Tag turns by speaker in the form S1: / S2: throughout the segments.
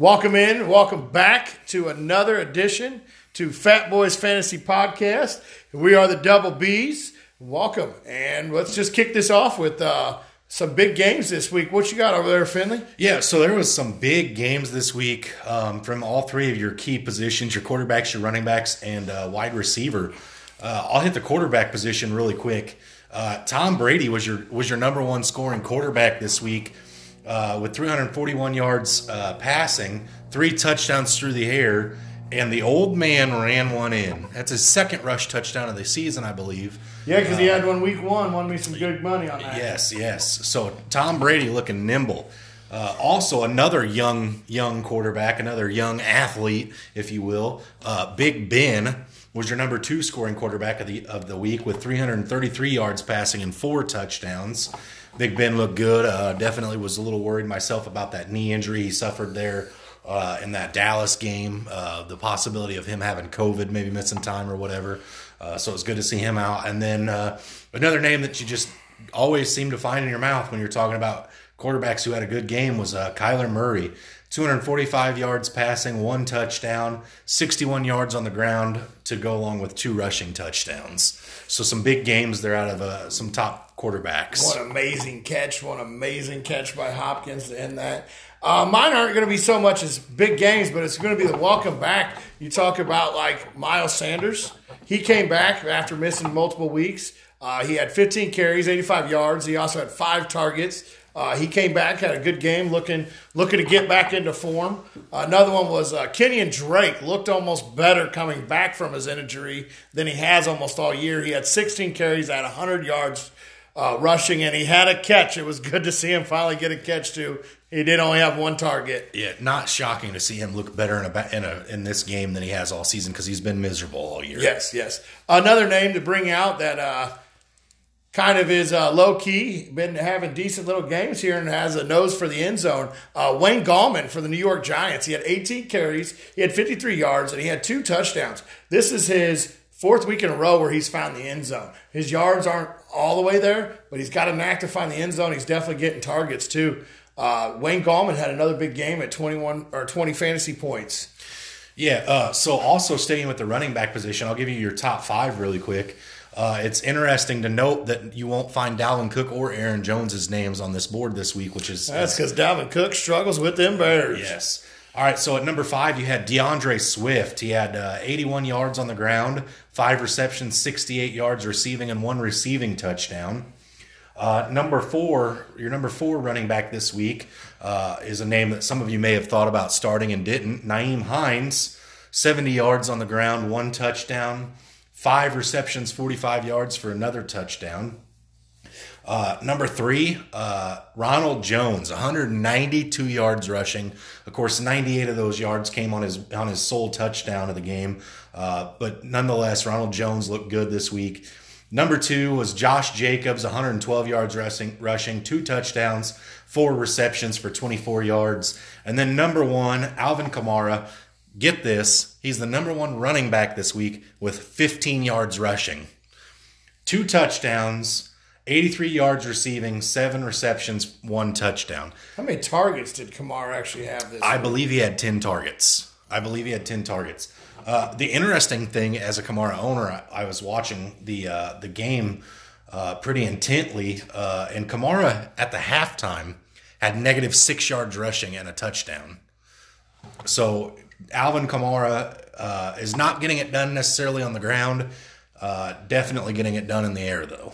S1: Welcome in, welcome back to another edition to Fat Boys Fantasy Podcast. We are the Double Bs. Welcome, and let's just kick this off with uh, some big games this week. What you got over there, Finley?
S2: Yeah, so there was some big games this week um, from all three of your key positions: your quarterbacks, your running backs, and uh, wide receiver. Uh, I'll hit the quarterback position really quick. Uh, Tom Brady was your was your number one scoring quarterback this week uh, with 341 yards uh, passing, three touchdowns through the air, and the old man ran one in. That's his second rush touchdown of the season, I believe.
S1: Yeah, because he had one week one, won me some good money on that.
S2: Yes, yes. So Tom Brady looking nimble. Uh, also, another young young quarterback, another young athlete, if you will. Uh, Big Ben was your number two scoring quarterback of the of the week with 333 yards passing and four touchdowns. Big Ben looked good. Uh, definitely was a little worried myself about that knee injury he suffered there uh, in that Dallas game. Uh, the possibility of him having COVID, maybe missing time or whatever. Uh, so it was good to see him out. And then uh, another name that you just always seem to find in your mouth when you're talking about quarterbacks who had a good game was uh, Kyler Murray. 245 yards passing, one touchdown, 61 yards on the ground to go along with two rushing touchdowns. So some big games there out of uh, some top quarterbacks.
S1: One amazing catch! one amazing catch by Hopkins to end that. Uh, mine aren't going to be so much as big games, but it's going to be the welcome back. You talk about like Miles Sanders. He came back after missing multiple weeks. Uh, he had 15 carries, 85 yards. He also had five targets. Uh, he came back, had a good game, looking looking to get back into form. Uh, another one was uh, Kenyan Drake looked almost better coming back from his injury than he has almost all year. He had 16 carries at 100 yards uh, rushing, and he had a catch. It was good to see him finally get a catch too. He did only have one target.
S2: Yeah, not shocking to see him look better in a in a in this game than he has all season because he's been miserable all year.
S1: Yes, yes. Another name to bring out that uh, kind of is uh, low key, been having decent little games here and has a nose for the end zone. Uh, Wayne Gallman for the New York Giants. He had 18 carries, he had 53 yards, and he had two touchdowns. This is his fourth week in a row where he's found the end zone. His yards aren't all the way there, but he's got a knack to find the end zone. He's definitely getting targets too. Uh, Wayne Gallman had another big game at 21 or 20 fantasy points.
S2: Yeah. Uh, so also staying with the running back position, I'll give you your top five really quick. Uh, it's interesting to note that you won't find Dalvin Cook or Aaron Jones's names on this board this week, which is
S1: That's because Dalvin Cook struggles with them Bears.
S2: yes. All right, so at number five, you had DeAndre Swift. He had uh, 81 yards on the ground, five receptions, 68 yards receiving, and one receiving touchdown. Uh, number four, your number four running back this week uh, is a name that some of you may have thought about starting and didn't. Nyheim Hines, 70 yards on the ground, one touchdown, five receptions, 45 yards for another touchdown. Uh, number three, uh, Ronald Jones, 192 yards rushing. Of course, 98 of those yards came on his on his sole touchdown of the game. Uh, but nonetheless, Ronald Jones looked good this week. Number two was Josh Jacobs, 112 yards rushing, rushing, two touchdowns, four receptions for 24 yards. And then number one, Alvin Kamara. Get this, he's the number one running back this week with 15 yards rushing, two touchdowns, 83 yards receiving, seven receptions, one touchdown.
S1: How many targets did Kamara actually have this?
S2: I believe he had 10 targets. I believe he had 10 targets. Uh, the interesting thing as a Kamara owner, I, I was watching the uh, the game uh, pretty intently, uh, and Kamara at the halftime had negative six yards rushing and a touchdown. So Alvin Kamara uh, is not getting it done necessarily on the ground. Uh, definitely getting it done in the air though.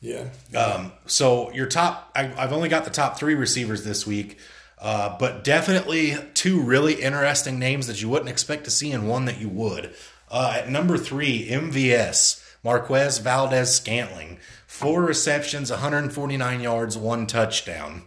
S1: Yeah.
S2: Um, so your top, I, I've only got the top three receivers this week, uh, but definitely two really interesting names that you wouldn't expect to see, and one that you would. Uh, at number three, MVS Marquez Valdes Scantling, four receptions, 149 yards, one touchdown.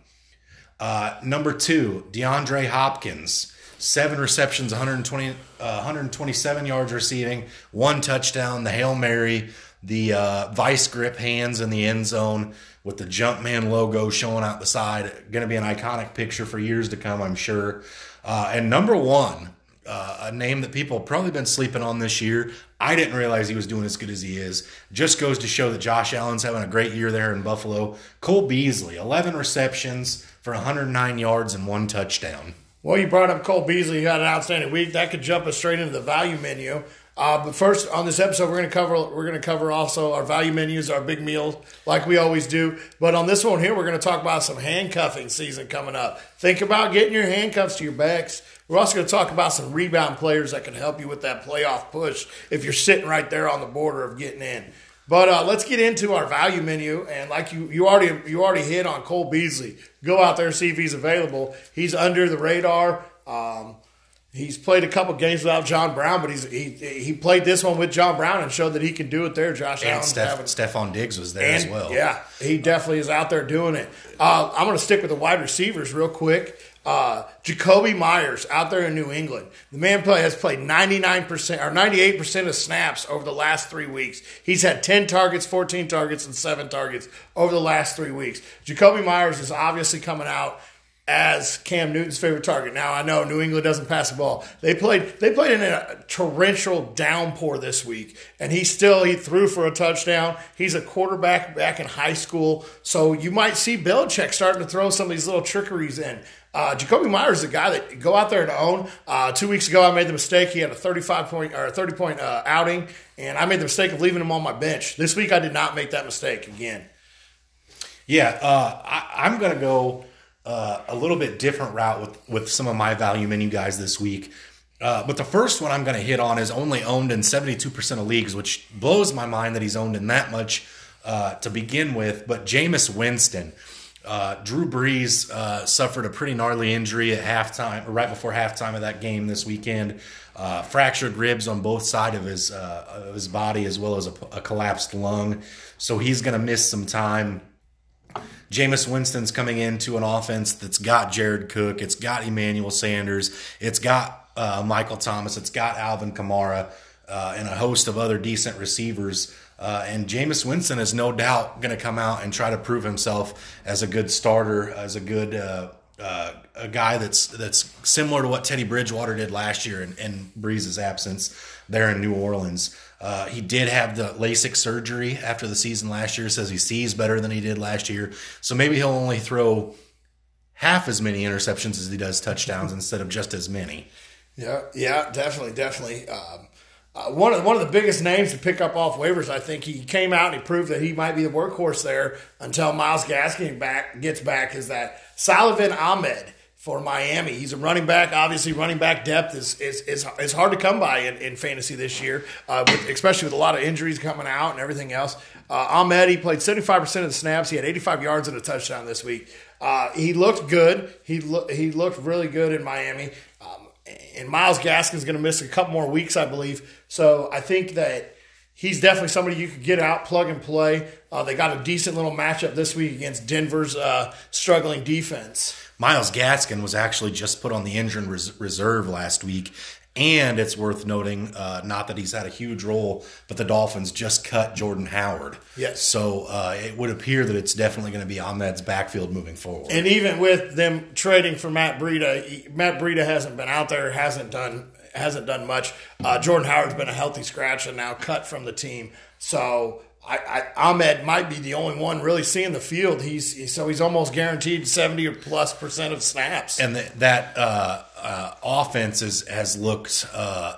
S2: Uh, number two, DeAndre Hopkins, seven receptions, 120, uh, 127 yards receiving, one touchdown, the Hail Mary, the uh, vice grip hands in the end zone with the Jumpman logo showing out the side. Going to be an iconic picture for years to come, I'm sure. Uh, and number one, uh, a name that people probably been sleeping on this year. I didn't realize he was doing as good as he is. Just goes to show that Josh Allen's having a great year there in Buffalo. Cole Beasley, 11 receptions for 109 yards and one touchdown.
S1: Well, you brought up Cole Beasley. He had an outstanding week. That could jump us straight into the value menu. Uh, but first, on this episode, we're going to cover we're going to cover also our value menus, our big meals, like we always do. But on this one here, we're going to talk about some handcuffing season coming up. Think about getting your handcuffs to your backs. We're also going to talk about some rebound players that can help you with that playoff push if you're sitting right there on the border of getting in. But uh, let's get into our value menu, and like you, you already you already hit on Cole Beasley. Go out there see if he's available. He's under the radar. Um, He's played a couple games without John Brown, but he's he he played this one with John Brown and showed that he can do it there. Josh
S2: And
S1: Allen
S2: Steph, Stefon Diggs was there
S1: and,
S2: as well.
S1: Yeah, he definitely is out there doing it. Uh, I'm going to stick with the wide receivers real quick. Uh, Jakobi Meyers out there in New England. The man play has played 99% or 98% of snaps over the last three weeks. He's had 10 targets, 14 targets, and 7 targets over the last three weeks. Jakobi Meyers is obviously coming out as Cam Newton's favorite target. Now I know New England doesn't pass the ball. They played they played in a torrential downpour this week, and he still he threw for a touchdown. He's a quarterback back in high school, so you might see Belichick starting to throw some of these little trickeries in. Uh, Jakobi Meyers is a guy that go out there and own. Uh, two weeks ago, I made the mistake. He had a 35 point or 30 point uh, outing, and I made the mistake of leaving him on my bench. This week, I did not make that mistake again.
S2: Yeah, uh, I, I'm going to go uh, a little bit different route with, with some of my value menu guys this week. Uh, but the first one I'm going to hit on is only owned in 72% of leagues, which blows my mind that he's owned in that much to begin with. But Jameis Winston. Uh, Drew Brees uh, suffered a pretty gnarly injury at halftime, or right before halftime of that game this weekend. Uh, fractured ribs on both sides of his uh, of his body, as well as a, a collapsed lung. So he's going to miss some time. Jameis Winston's coming into an offense that's got Jared Cook, it's got Emmanuel Sanders, it's got uh, Michael Thomas, it's got Alvin Kamara, uh, and a host of other decent receivers. Uh, and Jameis Winston is no doubt going to come out and try to prove himself as a good starter, as a good uh, uh, a guy that's that's similar to what Teddy Bridgewater did last year in, in Brees's absence there in New Orleans. Uh, he did have the LASIK surgery after the season last year. Says he sees better than he did last year, so maybe he'll only throw half as many interceptions as he does touchdowns instead of just as many.
S1: Yeah, yeah, definitely, definitely. Um, uh, one of one of the biggest names to pick up off waivers, I think he came out and he proved that he might be the workhorse there until Myles Gaskin back gets back. Is that Salvon Ahmed for Miami? He's a running back. Obviously, running back depth is is is, is hard to come by in, in fantasy this year, uh, with, especially with a lot of injuries coming out and everything else. Uh, Ahmed he played seventy five percent of the snaps. He had eighty five yards and a touchdown this week. Uh, he looked good. He looked he looked really good in Miami. And Myles Gaskin's going to miss a couple more weeks, I believe. So I think that he's definitely somebody you could get out, plug and play. Uh, they got a decent little matchup this week against Denver's uh, struggling defense.
S2: Myles Gaskin was actually just put on the injured res- reserve last week. And it's worth noting, uh, not that he's had a huge role, but the Dolphins just cut Jordan Howard.
S1: Yes.
S2: So uh, it would appear that it's definitely going to be Ahmed's backfield moving forward.
S1: And even with them trading for Matt Breida, Matt Breida hasn't been out there, hasn't done hasn't done much. Uh, Jordan Howard's been a healthy scratch and now cut from the team. So I, I, Ahmed might be the only one really seeing the field. He's so he's almost guaranteed seventy or plus percent of snaps.
S2: and that that uh, uh, offense is, has looked uh,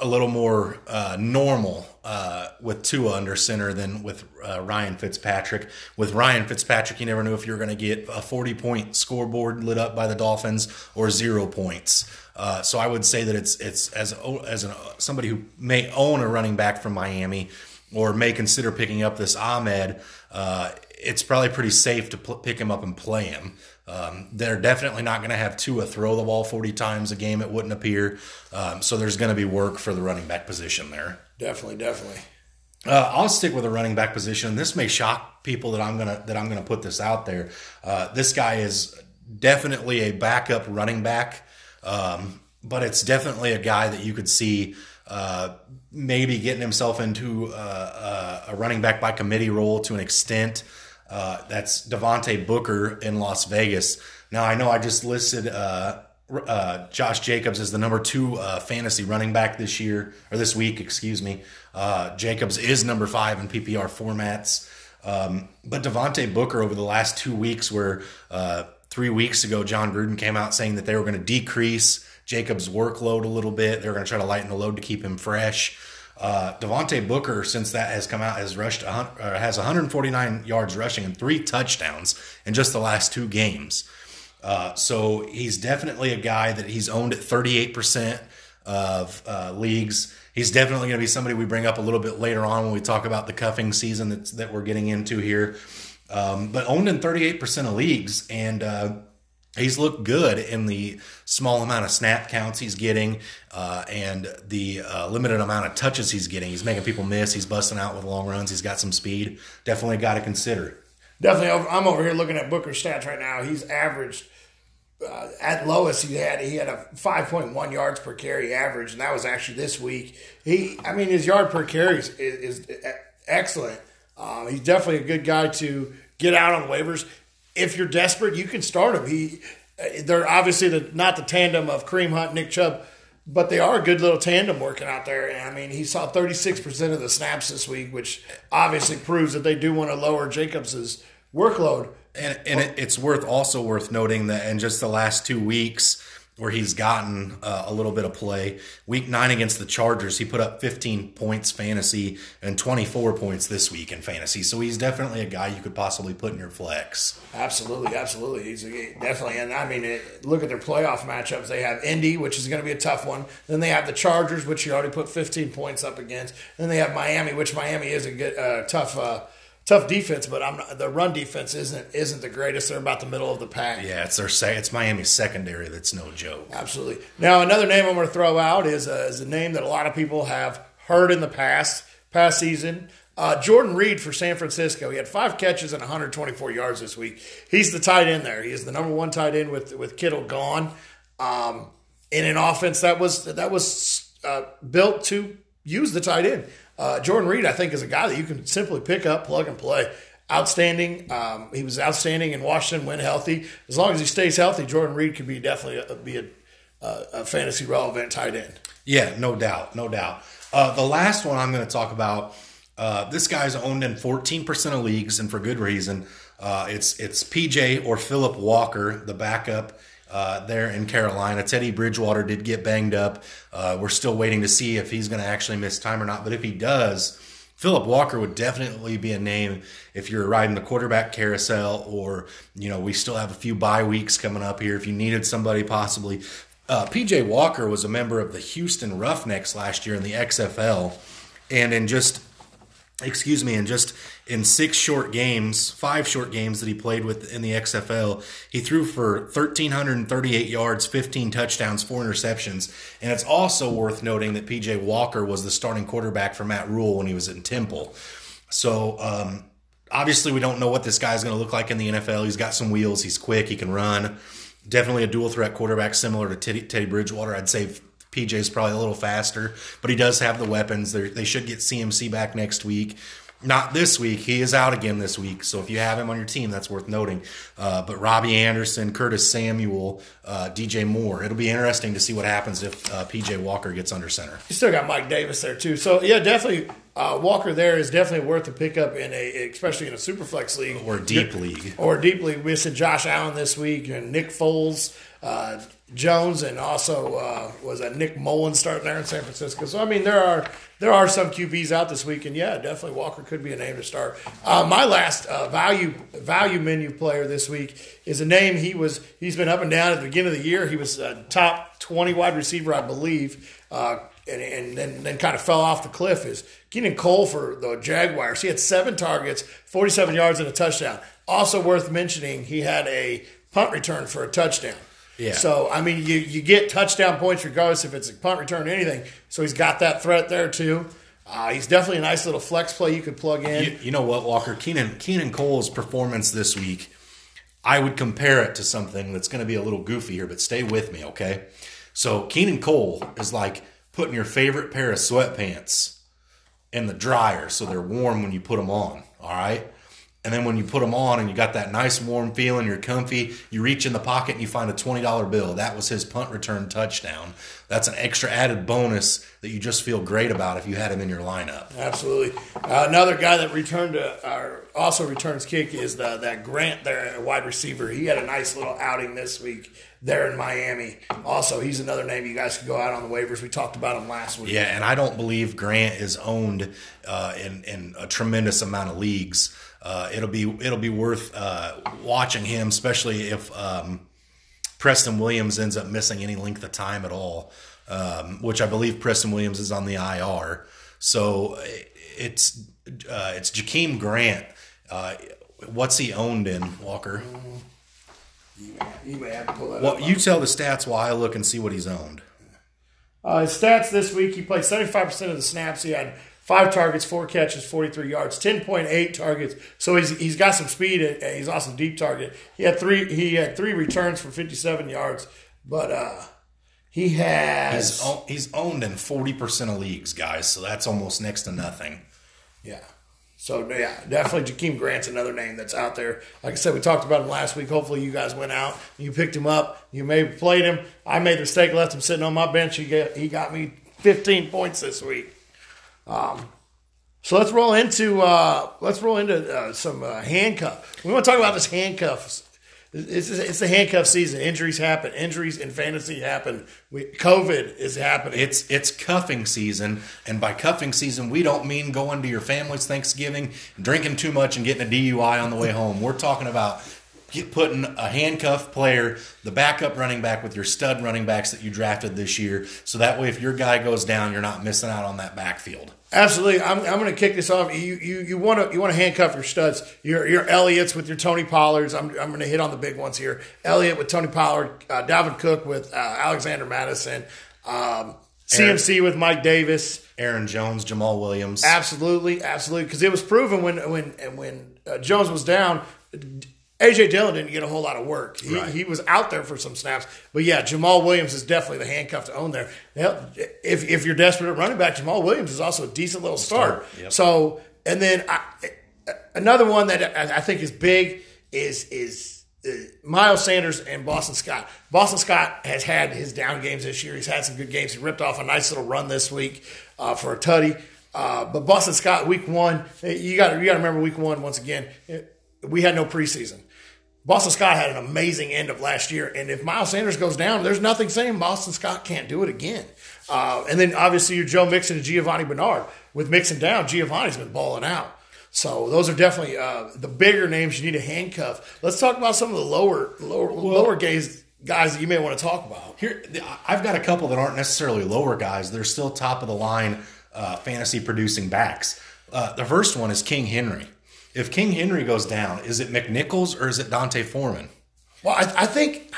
S2: a little more uh, normal uh, with Tua under center than with uh, Ryan Fitzpatrick. With Ryan Fitzpatrick, you never knew if you were going to get a 40 point scoreboard lit up by the Dolphins or zero points. Uh, so I would say that it's it's as as an, somebody who may own a running back from Miami or may consider picking up this Ahmed. Uh, it's probably pretty safe to pl- pick him up and play him. Um, they're definitely not going to have Tua throw the ball 40 times a game, it wouldn't appear. Um, so there's going to be work for the running back position there.
S1: Definitely, definitely.
S2: Uh, I'll stick with the running back position. This may shock people that I'm gonna that I'm gonna put this out there. Uh, this guy is definitely a backup running back, um, but it's definitely a guy that you could see uh, maybe getting himself into uh, a running back by committee role to an extent. Uh, that's Devontae Booker in Las Vegas. Now I know I just listed uh, Josh Jacobs as the number two fantasy running back this year or this week, excuse me. Jacobs is number five in PPR formats. Um, but Devontae Booker over the last two weeks, where uh, three weeks ago, Jon Gruden came out saying that they were going to decrease Jacobs' workload a little bit. They're going to try to lighten the load to keep him fresh. Uh, Devontae Booker, since that has come out, has rushed has 149 yards rushing and three touchdowns in just the last two games. Uh, so he's definitely a guy that he's owned at 38% of uh, leagues. He's definitely going to be somebody we bring up a little bit later on when we talk about the cuffing season that we're getting into here. Um, but owned in 38% of leagues, and uh, he's looked good in the small amount of snap counts he's getting uh, and the uh, limited amount of touches he's getting. He's making people miss. He's busting out with long runs. He's got some speed. Definitely got to consider.
S1: Definitely, I'm over here looking at Booker's stats right now. He's averaged uh, at lowest he had he had a 5.1 yards per carry average, and that was actually this week. He, I mean, his yard per carry is, is, is excellent. Um, he's definitely a good guy to get out on waivers. If you're desperate, you can start him. He, they're obviously the, not the tandem of Kareem Hunt, Nick Chubb, but they are a good little tandem working out there. And I mean, he saw 36% of the snaps this week, which obviously proves that they do want to lower Jacobs's workload.
S2: And, and it, it's worth also worth noting that in just the last two weeks, where he's gotten uh, a little bit of play. Week nine against the Chargers, he put up 15 points fantasy and 24 points this week in fantasy. So he's definitely a guy you could possibly put in your flex.
S1: Absolutely, absolutely. He's a, definitely, and I mean, it, look at their playoff matchups. They have Indy, which is going to be a tough one. Then they have the Chargers, which you already put 15 points up against. Then they have Miami, which Miami is a good, uh, tough. Uh, tough defense, but I'm not, the run defense isn't isn't the greatest. They're about the middle of the pack.
S2: Yeah, it's their say it's Miami's secondary that's no joke.
S1: Absolutely. Now another name I'm going to throw out is a, is a name that a lot of people have heard in the past past season. Uh, Jordan Reed for San Francisco. He had five catches and 124 yards this week. He's the tight end there. He is the number one tight end with with Kittle gone. Um, in an offense that was that was uh, built to use the tight end. Uh, Jordan Reed, I think, is a guy that you can simply pick up, plug and play. Outstanding. Um, he was outstanding in Washington when healthy. As long as he stays healthy, Jordan Reed could be definitely a, be a, a fantasy relevant tight end.
S2: Yeah, no doubt, no doubt. Uh, the last one I'm going to talk about. Uh, this guy's owned in 14% of leagues, and for good reason. Uh, it's it's PJ or Phillip Walker, the backup uh, there in Carolina. Teddy Bridgewater did get banged up. Uh, we're still waiting to see if he's going to actually miss time or not. But if he does, Phillip Walker would definitely be a name if you're riding the quarterback carousel, or you know we still have a few bye weeks coming up here. If you needed somebody possibly, uh, PJ Walker was a member of the Houston Roughnecks last year in the XFL, and in just excuse me, in just in six short games, five short games that he played with in the XFL, he threw for 1,338 yards, 15 touchdowns, four interceptions. And it's also worth noting that PJ Walker was the starting quarterback for Matt Rhule when he was in Temple. So, um, obviously, we don't know what this guy's going to look like in the NFL. He's got some wheels, he's quick, he can run. Definitely a dual threat quarterback similar to Teddy, Teddy Bridgewater. I'd say PJ's probably a little faster, but he does have the weapons. They're, they should get CMC back next week. Not this week. He is out again this week. So if you have him on your team, that's worth noting. Uh, but Robbie Anderson, Curtis Samuel, uh, DJ Moore. It'll be interesting to see what happens if uh, PJ Walker gets under center.
S1: You still got Mike Davis there too. So yeah, definitely uh, Walker there is definitely worth a pickup in a, especially in a superflex league
S2: or deep league
S1: or deep league. We said Josh Allen this week and Nick Foles. Jones and also uh, was a Nick Mullen starting there in San Francisco. So I mean, there are there are some QBs out this week, and yeah, definitely Walker could be a name to start. Uh, my last uh, value value menu player this week is a name he was he's been up and down at the beginning of the year. He was a top twenty wide receiver, I believe. Uh, and, and then, then kind of fell off the cliff is Keelan Cole for the Jaguars. He had seven targets, 47 yards, and a touchdown. Also worth mentioning, he had a punt return for a touchdown. Yeah. So I mean, you you get touchdown points regardless if it's a punt return or anything. So he's got that threat there too. Uh, he's definitely a nice little flex play you could plug in.
S2: You, you know what, Walker? Keenan Keenan Cole's performance this week, I would compare it to something that's going to be a little goofy here, but stay with me, okay? So Keenan Cole is like putting your favorite pair of sweatpants in the dryer so they're warm when you put them on. All right. And then when you put them on and you got that nice warm feeling, you're comfy, you reach in the pocket and you find a $20 bill. That was his punt return touchdown. That's an extra added bonus that you just feel great about if you had him in your lineup.
S1: Absolutely. Uh, another guy that returned or also returns kick is the, that Grant there, wide receiver. He had a nice little outing this week there in Miami. Also, he's another name you guys can go out on the waivers. We talked about him last week.
S2: Yeah, and I don't believe Grant is owned uh, in in a tremendous amount of leagues. Uh, it'll be it'll be worth uh, watching him, especially if um, Preston Williams ends up missing any length of time at all, um, which I believe Preston Williams is on the IR. So it's uh, it's Jakeem Grant. Uh, what's he owned in Walker?
S1: You may have to pull that
S2: Well,
S1: up.
S2: you tell the stats while I look and see what he's owned.
S1: Uh, his stats this week, he played 75% of the snaps. He had five targets, four catches, 43 yards, 10.8 targets. So he's, he's got some speed and he's also deep target. He had three he had three returns for 57 yards, but uh, he has
S2: He's, owned in 40% of leagues, guys, so that's almost next to nothing.
S1: yeah. So yeah, definitely Jakeem Grant's another name that's out there. Like I said, we talked about him last week. Hopefully, you guys went out, you picked him up, you maybe played him. I made the mistake, left him sitting on my bench. He got he got me 15 points this week. Um, so let's roll into uh, let's roll into uh, some uh, handcuff. We want to talk about this handcuffs. It's, it's the handcuff season. Injuries happen. Injuries in fantasy happen. We, COVID is happening.
S2: It's it's cuffing season, and by cuffing season, we don't mean going to your family's Thanksgiving, drinking too much, and getting a DUI on the way home. We're talking about putting a handcuff player, the backup running back, with your stud running backs that you drafted this year, so that way, if your guy goes down, you're not missing out on that backfield.
S1: Absolutely, I'm, I'm going to kick this off. You you you want to you want to handcuff your studs. Your your Elliott's with your Tony Pollards. I'm I'm going to hit on the big ones here. Elliott with Tony Pollard, uh, Dalvin Cook with uh, Alexander Mattison, um, CMC with Mike Davis.
S2: Aaron Jones, Jamaal Williams.
S1: Absolutely, absolutely, because it was proven when when when uh, Jones was down. AJ Dillon didn't get a whole lot of work. He,
S2: Right.
S1: he was out there for some snaps, but yeah, Jamaal Williams is definitely the handcuff to own there. Hell, If if you're desperate at running back, Jamaal Williams is also a decent little start.
S2: Start, yep.
S1: So, and then I, another one that I think is big is is uh, Miles Sanders and Boston Scott. Boston Scott has had his down games this year. He's had some good games. He ripped off a nice little run this week uh, for a tutty. Uh, but Boston Scott, week one, you got you got to remember week one once again. We had no preseason. Boston Scott had an amazing end of last year, and if Miles Sanders goes down, there's nothing saying Boston Scott can't do it again. Uh, and then obviously your Joe Mixon and Giovani Bernard. With Mixon down, Giovani's been balling out. So those are definitely uh, the bigger names you need to handcuff. Let's talk about some of the lower lower lower guys guys that you may want to talk about.
S2: Here, I've got a couple that aren't necessarily lower guys. They're still top of the line uh, fantasy producing backs. Uh, the first one is King Henry. If King Henry goes down, is it McNichols or is it D'Onta Foreman?
S1: Well, I, I think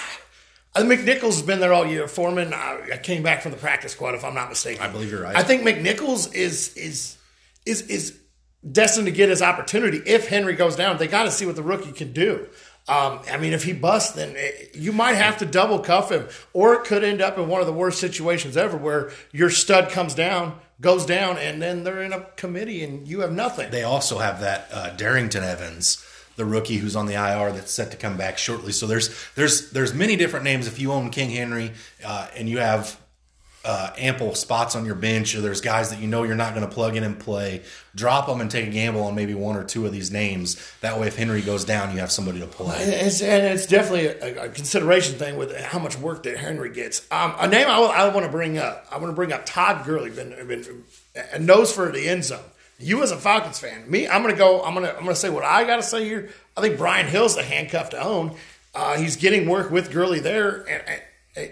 S1: I think McNichols has been there all year. Foreman, I, I came back from the practice squad, if I'm not mistaken.
S2: I believe you're right.
S1: I think McNichols is is is is destined to get his opportunity if Henry goes down. They got to see what the rookie can do. Um, I mean, if he busts, then it, you might have to double cuff him, or it could end up in one of the worst situations ever, where your stud comes down, goes down, and then they're in a committee and you have nothing.
S2: They also have that uh, Darrynton Evans, the rookie who's on the IR that's set to come back shortly. So there's there's there's many different names. If you own King Henry uh, and you have uh, ample spots on your bench, or there's guys that you know you're not going to plug in and play, drop them and take a gamble on maybe one or two of these names. That way, if Henry goes down, you have somebody to play.
S1: It's, and it's definitely a, a consideration thing with how much work that Henry gets. Um, a name I, I want to bring up. I want to bring up Todd Gurley. Been, been a nose for the end zone. You as a Falcons fan, me, I'm gonna go. I'm gonna I'm gonna say what I got to say here. I think Brian Hill's the handcuff to own. Uh, he's getting work with Gurley there, and, and,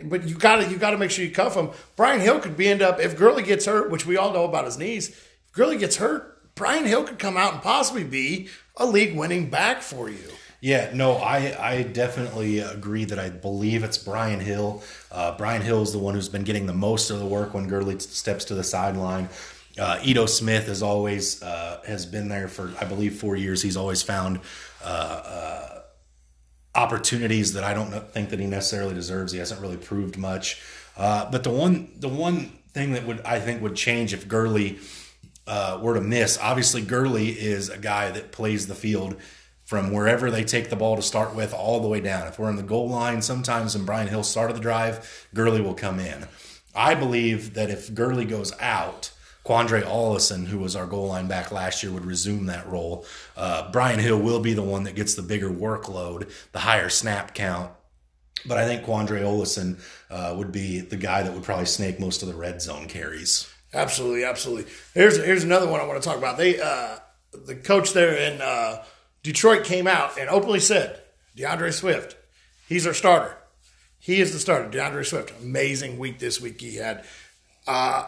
S1: but you got to you got to make sure you cuff him. Brian Hill could be end up if Gurley gets hurt, which we all know about his knees. If Gurley gets hurt, Brian Hill could come out and possibly be a league winning back for you.
S2: Yeah, no, I, I definitely agree that I believe it's Brian Hill. Uh, Brian Hill is the one who's been getting the most of the work when Gurley steps to the sideline. Uh, Ito Smith has always uh, has been there for I believe four years. He's always found uh, uh, opportunities that I don't think that he necessarily deserves. He hasn't really proved much. Uh, but the one the one thing that would I think would change if Gurley uh, were to miss. Obviously, Gurley is a guy that plays the field from wherever they take the ball to start with all the way down. If we're in the goal line, sometimes when Brian Hill started the drive, Gurley will come in. I believe that if Gurley goes out, Qadree Ollison, who was our goal line back last year, would resume that role. Uh, Brian Hill will be the one that gets the bigger workload, the higher snap count. But I think Qadree Ollison uh, would be the guy that would probably snake most of the red zone carries.
S1: Absolutely, absolutely. Here's here's another one I want to talk about. They uh, the coach there in uh, Detroit came out and openly said, DeAndre Swift, he's our starter. He is the starter. DeAndre Swift, amazing week this week he had. Uh,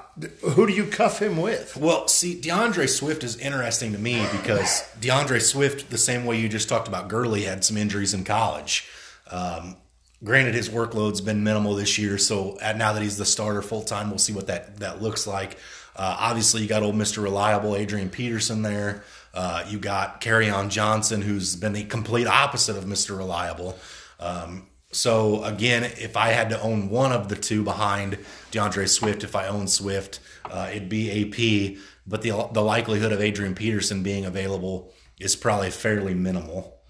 S1: who do you cuff him with?
S2: Well, see, DeAndre Swift is interesting to me because DeAndre Swift, the same way you just talked about Gurley, had some injuries in college. Um, granted, his workload's been minimal this year, so now that he's the starter full time, we'll see what that that looks like. Uh, obviously, you got old Mister Reliable Adrian Peterson there. Uh, you got on Johnson, who's been the complete opposite of Mr. Reliable. Um, so again, if I had to own one of the two behind DeAndre Swift, if I own Swift, uh, it'd be AP. But the the likelihood of Adrian Peterson being available is probably fairly minimal.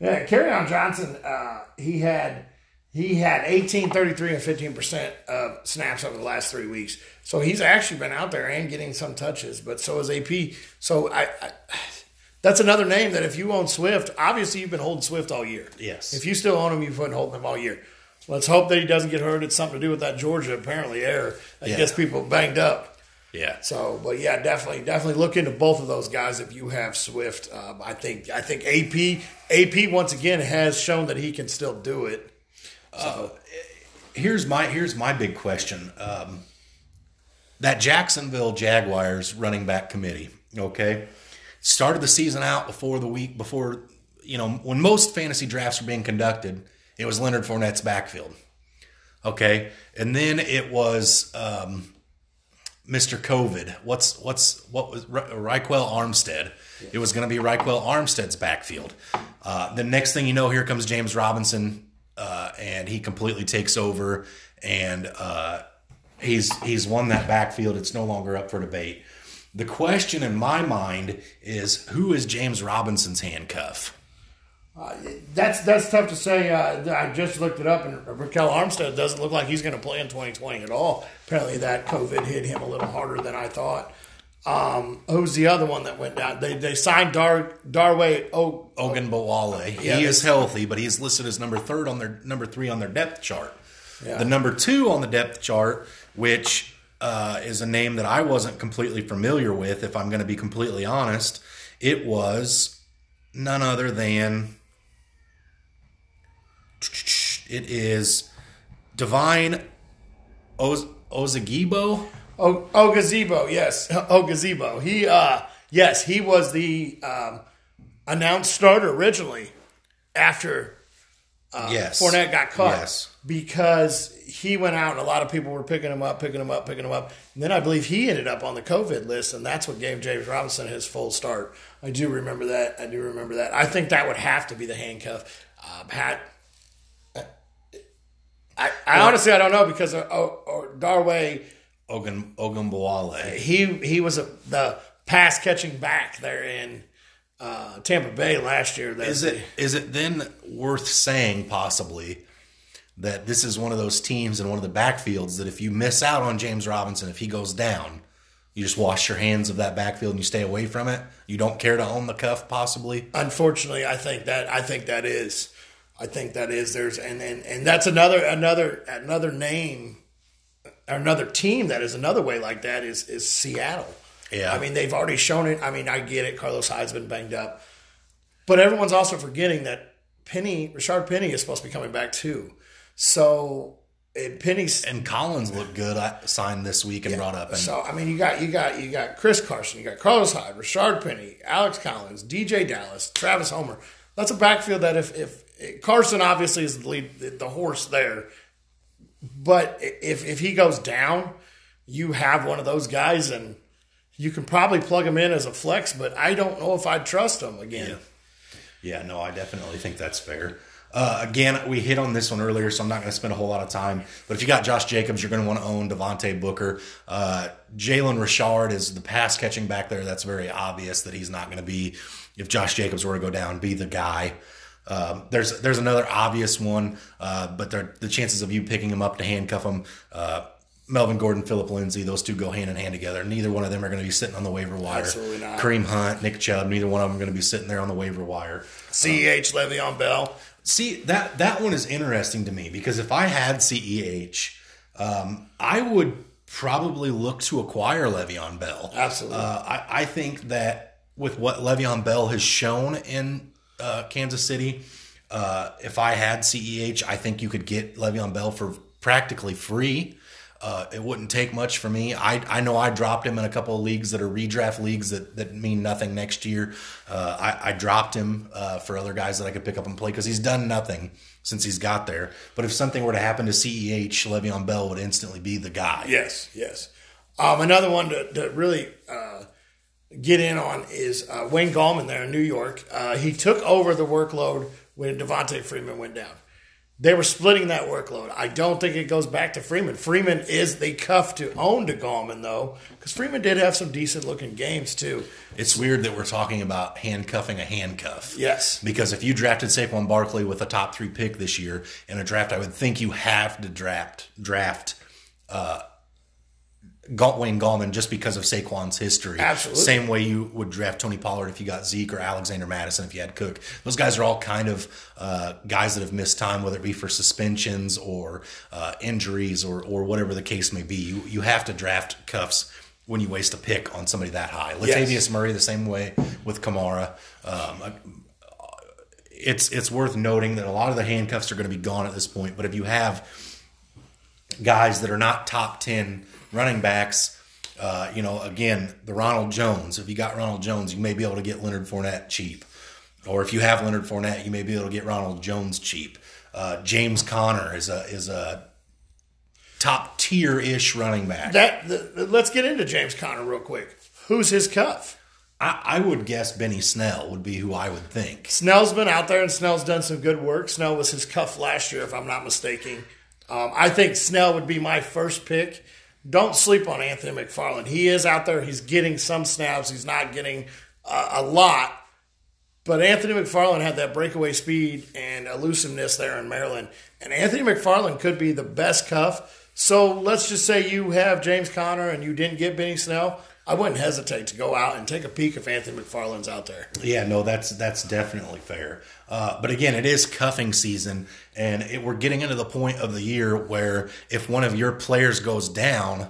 S1: Yeah, on Johnson, uh, he had he had 18, 33, and 15 percent of snaps over the last three weeks. So he's actually been out there and getting some touches, but so is AP. So I, I that's another name that if you own Swift, obviously you've been holding Swift all year.
S2: Yes.
S1: If you still own him, you've been holding him all year. Let's hope that he doesn't get hurt. It's something to do with that Georgia apparently air that yeah. gets people banged up.
S2: Yeah.
S1: So, but yeah, definitely, definitely look into both of those guys if you have Swift. Um, I think, I think AP, AP once again has shown that he can still do it.
S2: So. Uh, here's my here's my big question. Um, that Jacksonville Jaguars running back committee, okay, started the season out before the week before, you know, when most fantasy drafts were being conducted, it was Leonard Fournette's backfield, okay, and then it was um, Mr. COVID. What's what's what was Ryquell Armstead? It was going to be Ryquell Armstead's backfield. Uh, the next thing you know, here comes James Robinson, uh, and he completely takes over and. Uh, he's he's won that backfield. It's no longer up for debate. The question in my mind is who is James Robinson's handcuff?
S1: Uh, that's that's tough to say. Uh, I just looked it up, and Ryquell Armstead doesn't look like he's going to play in 2020 at all. Apparently, that COVID hit him a little harder than I thought. Um, who's the other one that went down? They they signed Dar Dare o-
S2: Ogunbowale. Yeah, he is healthy, but he's listed as number third on their number three on their depth chart. Yeah. The number two on the depth chart which uh, is a name that I wasn't completely familiar with, if I'm going to be completely honest. It was none other than it is Devine Oz- Ozigbo.
S1: Oh, Ogazebo, yes, Ogazebo. He, uh, yes, he was the um, announced starter originally after uh,
S2: yes.
S1: Fournette got caught
S2: yes.
S1: because he went out and a lot of people were picking him up, picking him up, picking him up. And then I believe he ended up on the COVID list, and that's what gave James Robinson his full start. I do remember that. I do remember that. I think that would have to be the handcuff. Uh, Pat, I, I honestly I don't know because uh, oh, Dare
S2: Ogun Ogunbowale.
S1: He he was a, the pass catching back there in uh, Tampa Bay last year.
S2: Is it is it then worth saying possibly that this is one of those teams in one of the backfields that if you miss out on James Robinson, if he goes down, you just wash your hands of that backfield and you stay away from it. You don't care to own the cuff, possibly.
S1: Unfortunately, I think that I think that is, I think that is there's and and, and that's another another another name, another team that is another way like that is is Seattle.
S2: Yeah,
S1: I mean they've already shown it. I mean I get it. Carlos Hyde's been banged up, but everyone's also forgetting that Penny Rashaad Penny is supposed to be coming back too. So and Penny's
S2: and Collins looked good. I signed this week and yeah, brought up. And,
S1: so I mean, you got you got you got Chris Carson, you got Carlos Hyde, Rashaad Penny, Alex Collins, DeeJay Dallas, Travis Homer. That's a backfield that if if Carson obviously is the lead, the horse there, but if if he goes down, you have one of those guys and you can probably plug him in as a flex. But I don't know if I'd trust him again.
S2: Yeah, yeah no, I definitely think that's fair. Uh, again, we hit on this one earlier, so I'm not going to spend a whole lot of time. But if you got Josh Jacobs, you're going to want to own Devontae Booker. Uh, Jalen Richard is the pass catching back there. That's very obvious that he's not going to be, if Josh Jacobs were to go down, be the guy. Um, there's there's another obvious one, uh, but the chances of you picking him up to handcuff him, uh, Melvin Gordon, Philip Lindsay, those two go hand in hand together. Neither one of them are going to be sitting on the waiver wire.
S1: Absolutely not.
S2: Kareem Hunt, Nick Chubb, neither one of them are going to be sitting there on the waiver wire.
S1: CEH, Le'Veon Bell.
S2: See that that one is interesting to me because if I had CEH, um, I would probably look to acquire Le'Veon Bell.
S1: Absolutely.
S2: Uh, I, I think that with what Le'Veon Bell has shown in uh, Kansas City, uh, if I had CEH, I think you could get Le'Veon Bell for practically free. Uh, it wouldn't take much for me. I, I know I dropped him in a couple of leagues that are redraft leagues that, that mean nothing next year. Uh, I, I dropped him uh, for other guys that I could pick up and play because he's done nothing since he's got there. But if something were to happen to CEH, Le'Veon Bell would instantly be the guy.
S1: Yes, yes. Um, another one to, to really uh, get in on is uh, Wayne Gallman there in New York. Uh, he took over the workload when Devonta Freeman went down. They were splitting that workload. I don't think it goes back to Freeman. Freeman is the cuff to own to Gallman, though, because Freeman did have some decent looking games, too.
S2: It's weird that we're talking about handcuffing a handcuff.
S1: Yes.
S2: Because if you drafted Saquon Barkley with a top three pick this year in a draft, I would think you have to draft draft uh, Wayne Gallman just because of Saquon's history.
S1: Absolutely.
S2: Same way you would draft Tony Pollard if you got Zeke or Alexander Mattison if you had Cook. Those guys are all kind of uh, guys that have missed time, whether it be for suspensions or uh, injuries or, or whatever the case may be. You, you have to draft cuffs when you waste a pick on somebody that high. Latavius yes. Murray, the same way with Kamara. Um, it's it's worth noting that a lot of the handcuffs are going to be gone at this point. But if you have guys that are not top ten running backs, uh, you know, again, the Ronald Jones. If you got Ronald Jones, you may be able to get Leonard Fournette cheap. Or if you have Leonard Fournette, you may be able to get Ronald Jones cheap. Uh, James Conner is a is a top tier ish running back.
S1: That the, let's get into James Conner real quick. Who's his cuff?
S2: I, I, would guess Benny Snell would be who I would think.
S1: Snell's been out there and Snell's done some good work. Snell was his cuff last year, if I'm not mistaken. Um, I think Snell would be my first pick don't sleep on Anthony McFarland. He is out there. He's getting some snaps. He's not getting uh, a lot. But Anthony McFarland had that breakaway speed and elusiveness there in Maryland. And Anthony McFarland could be the best cuff. So let's just say you have James Conner and you didn't get Benny Snell. I wouldn't hesitate to go out and take a peek if Anthony McFarland's out there.
S2: Yeah, no, that's that's definitely fair. Uh, but again, it is cuffing season, and it, we're getting into the point of the year where if one of your players goes down,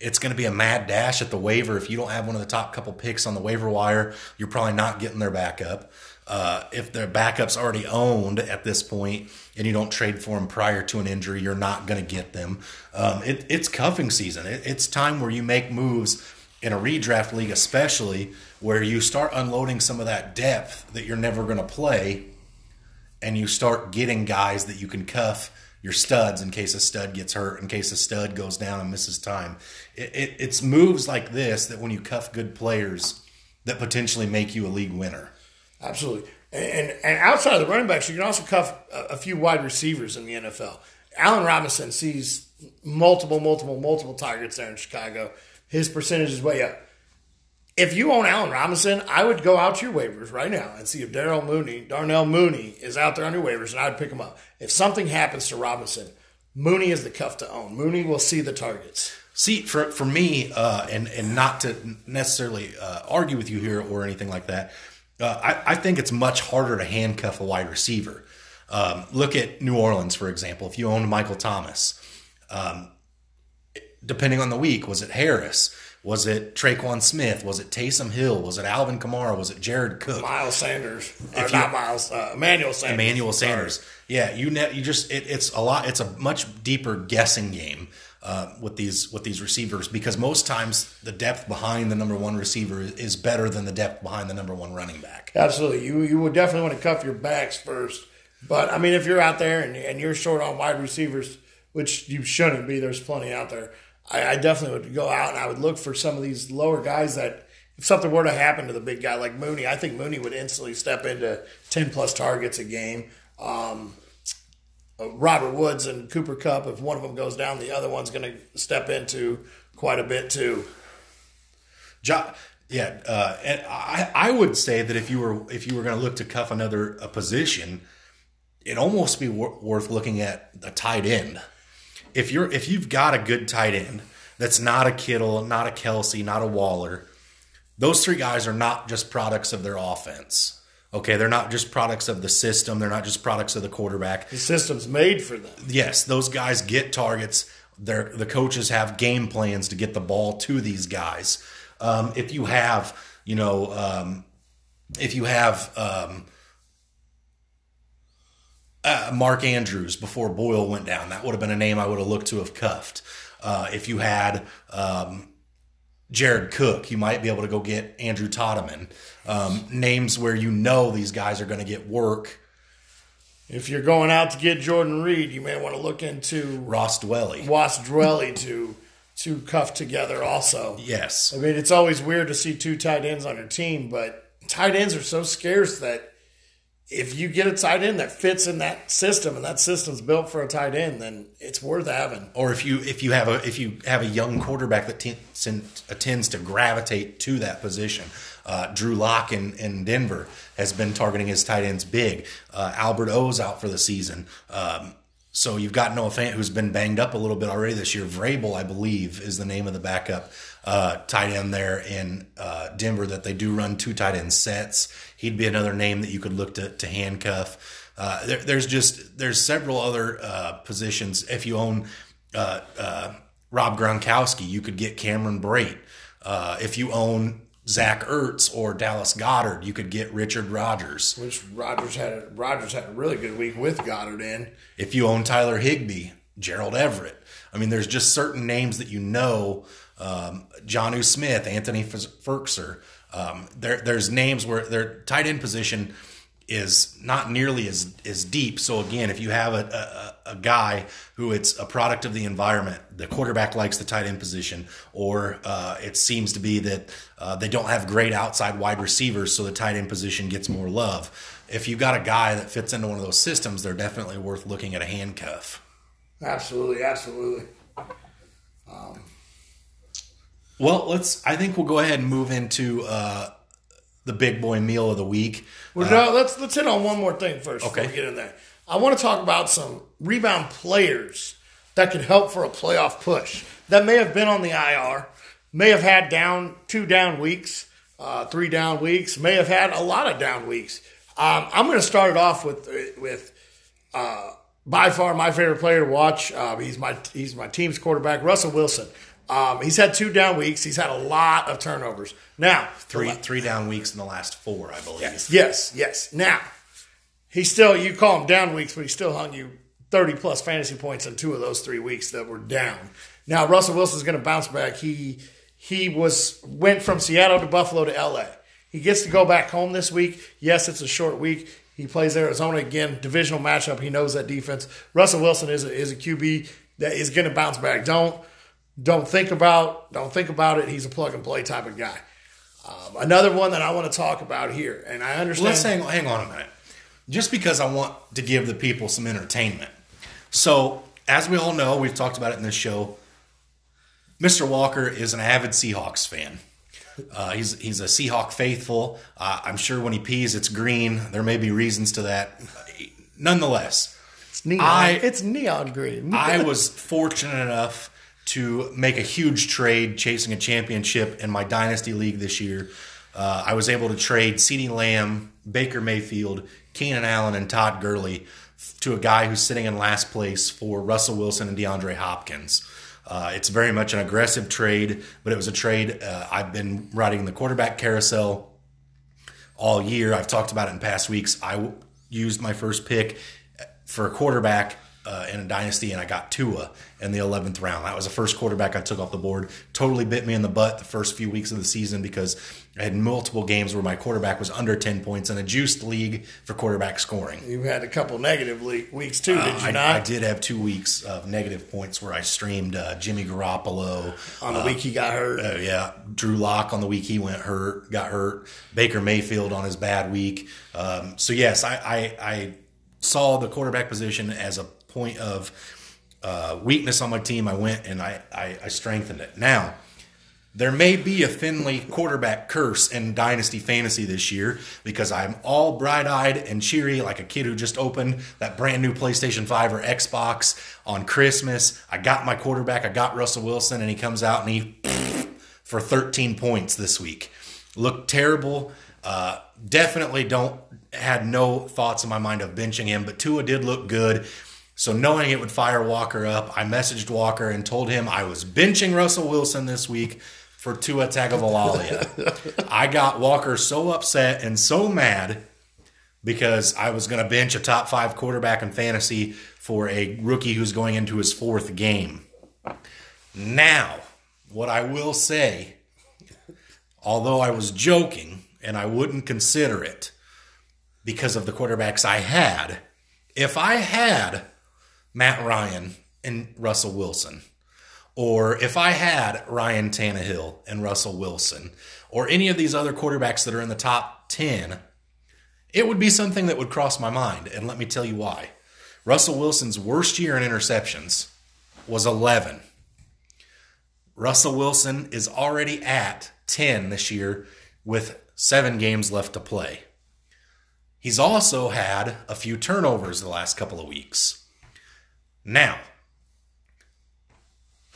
S2: it's going to be a mad dash at the waiver. If you don't have one of the top couple picks on the waiver wire, you're probably not getting their backup. Uh, if their backup's already owned at this point and you don't trade for them prior to an injury, you're not going to get them. Um, it, it's cuffing season. It, it's time where you make moves in a redraft league, especially where you start unloading some of that depth that you're never going to play, and you start getting guys that you can cuff your studs in case a stud gets hurt, in case a stud goes down and misses time. It, it, it's moves like this that when you cuff good players that potentially make you a league winner.
S1: Absolutely. And, and outside of the running backs, you can also cuff a, a few wide receivers in the NFL. Allen Robinson sees multiple, multiple, multiple targets there in Chicago his percentage is way up. If you own Allen Robinson, I would go out to your waivers right now and see if Darrell Mooney, Darnell Mooney, is out there on your waivers, and I would pick him up. If something happens to Robinson, Mooney is the cuff to own. Mooney will see the targets.
S2: See, for for me, uh, and and not to necessarily uh, argue with you here or anything like that, uh, I, I, think it's much harder to handcuff a wide receiver. Um, look at New Orleans, for example. If you owned Michael Thomas, um, depending on the week. Was it Harris? Was it Tre'Quan Smith? Was it Taysom Hill? Was it Alvin Kamara? Was it Jared Cook?
S1: Miles Sanders? If not Miles, uh, Emmanuel Sanders.
S2: Emmanuel Sanders. Sorry. Yeah, you ne- you just it, it's a lot. It's a much deeper guessing game uh, with these with these receivers because most times the depth behind the number one receiver is better than the depth behind the number one running back.
S1: Absolutely, you you would definitely want to cuff your backs first. But I mean, if you're out there and, and you're short on wide receivers, which you shouldn't be, there's plenty out there I, I definitely would go out and I would look for some of these lower guys that if something were to happen to the big guy like Mooney, I think Mooney would instantly step into 10 plus targets a game. um, uh, Robert Woods and Cooper Kupp. If one of them goes down, the other one's going to step into quite a bit too.
S2: Jo- yeah, uh, and I, I would say that if you were if you were going to look to cuff another a position, it'd almost be wor- worth looking at a tight end. If you're if you've got a good tight end that's not a Kittle, not a Kelsey, not a Waller, those three guys are not just products of their offense. Okay, they're not just products of the system. They're not just products of the quarterback.
S1: The system's made for them.
S2: Yes, those guys get targets. They're, the coaches have game plans to get the ball to these guys. Um, if you have, you know, um, if you have um, uh, Mark Andrews before Boyle went down, that would have been a name I would have looked to have cuffed. Uh, if you had um, Jared Cook, you might be able to go get Andrew Trautman. Um, names where you know these guys are going to get work.
S1: If you're going out to get Jordan Reed, you may want to look into
S2: Ross Dwelley.
S1: Ross Dwelley to to cuff together also.
S2: Yes.
S1: I mean, it's always weird to see two tight ends on your team, but tight ends are so scarce that if you get a tight end that fits in that system and that system's built for a tight end, then it's worth having.
S2: Or if you if you have a if you have a young quarterback that tends, tends to gravitate to that position, uh, Drew Lock in, in Denver has been targeting his tight ends big. Uh, Albert O's out for the season. Um, so you've got Noah Fant, who's been banged up a little bit already this year. Vrabel, I believe, is the name of the backup uh, tight end there in uh, Denver that they do run two tight end sets. He'd be another name that you could look to, to handcuff. Uh, there, there's just there's several other uh, positions. If you own uh, uh, Rob Gronkowski, you could get Cameron Brate. if you own Zach Ertz or Dallas Goedert. you could get Richard Rodgers.
S1: Which Rodgers had a, Rodgers had a really good week with Goedert in.
S2: If you own Tyler Higbee, Gerald Everett. I mean, there's just certain names that you know. Um, Jonnu Smith, Anthony Firkser. Um, there, there's names where their tight end position is not nearly as as deep. So again, if you have a, a, a, guy who it's a product of the environment, the quarterback likes the tight end position, or uh, it seems to be that uh, they don't have great outside wide receivers, so the tight end position gets more love. If you've got a guy that fits into one of those systems, they're definitely worth looking at a handcuff.
S1: Absolutely, absolutely.
S2: Um, well, let's. I think we'll go ahead and move into uh, the big boy meal of the week.
S1: Well, uh, no, let's let's hit on one more thing first okay. before we get in there. I want to talk about some rebound players that could help for a playoff push that may have been on the IR, may have had down two down weeks, uh, three down weeks, may have had a lot of down weeks. Um, I'm going to start it off with with uh, by far my favorite player to watch. Uh, he's my he's my team's quarterback, Russell Wilson. Um, he's had two down weeks. He's had a lot of turnovers. Now
S2: three three down weeks in the last four, I believe.
S1: Yes, yes, yes. Now he still you call him down weeks, but he still hung you thirty plus fantasy points in two of those three weeks that were down. Now Russell Wilson's going to bounce back. He he was went from Seattle to Buffalo to L.A. He gets to go back home this week. Yes, it's a short week. He plays Arizona again, divisional matchup. He knows that defense. Russell Wilson is a, is a QB that is going to bounce back. Don't don't think about don't think about it. He's a plug and play type of guy. Um, another one that I want to talk about here, and I understand.
S2: Let's hang, hang on a minute. Just because I want to give the people some entertainment. So, as we all know, we've talked about it in this show. Mr. Walker is an avid Seahawks fan. Uh, he's he's a Seahawk faithful. Uh, I'm sure when he pees, it's green. There may be reasons to that. Nonetheless,
S1: it's neon. I, it's neon green.
S2: I was fortunate enough to make a huge trade chasing a championship in my dynasty league this year. Uh, I was able to trade CeeDee Lamb, Baker Mayfield, Keenan Allen, and Todd Gurley to a guy who's sitting in last place for Russell Wilson and DeAndre Hopkins. Uh, it's very much an aggressive trade, but it was a trade. Uh, I've been riding the quarterback carousel all year. I've talked about it in past weeks. I w- used my first pick for a quarterback uh, in a dynasty, and I got Tua in the 11th round. That was the first quarterback I took off the board. Totally bit me in the butt the first few weeks of the season because I had multiple games where my quarterback was under 10 points in a juiced league for quarterback scoring.
S1: You had a couple negative weeks too, did uh, you
S2: I,
S1: not?
S2: I did have two weeks of negative points where I streamed uh, Jimmy Garoppolo
S1: on the uh, week he got hurt.
S2: Uh, yeah, Drew Lock on the week he went hurt, got hurt. Baker Mayfield on his bad week. Um, so yes, I, I, I saw the quarterback position as a point of uh, weakness on my team, I went and I, I, I strengthened it. Now, there may be a Finley quarterback curse in Dynasty Fantasy this year because I'm all bright eyed and cheery like a kid who just opened that brand new PlayStation 5 or Xbox on Christmas. I got my quarterback, I got Russell Wilson, and he comes out and he for 13 points this week. Looked terrible. Uh, definitely don't had no thoughts in my mind of benching him, but Tua did look good. So knowing it would fire Walker up, I messaged Walker and told him I was benching Russell Wilson this week for Tua Tagovailoa. I got Walker so upset and so mad because I was going to bench a top five quarterback in fantasy for a rookie who's going into his fourth game. Now, what I will say, although I was joking and I wouldn't consider it because of the quarterbacks I had, if I had Matt Ryan and Russell Wilson, or if I had Ryan Tannehill and Russell Wilson, or any of these other quarterbacks that are in the top 10, it would be something that would cross my mind. And let me tell you why. Russell Wilson's worst year in interceptions was 11. Russell Wilson is already at 10 this year with seven games left to play. He's also had a few turnovers the last couple of weeks. Now,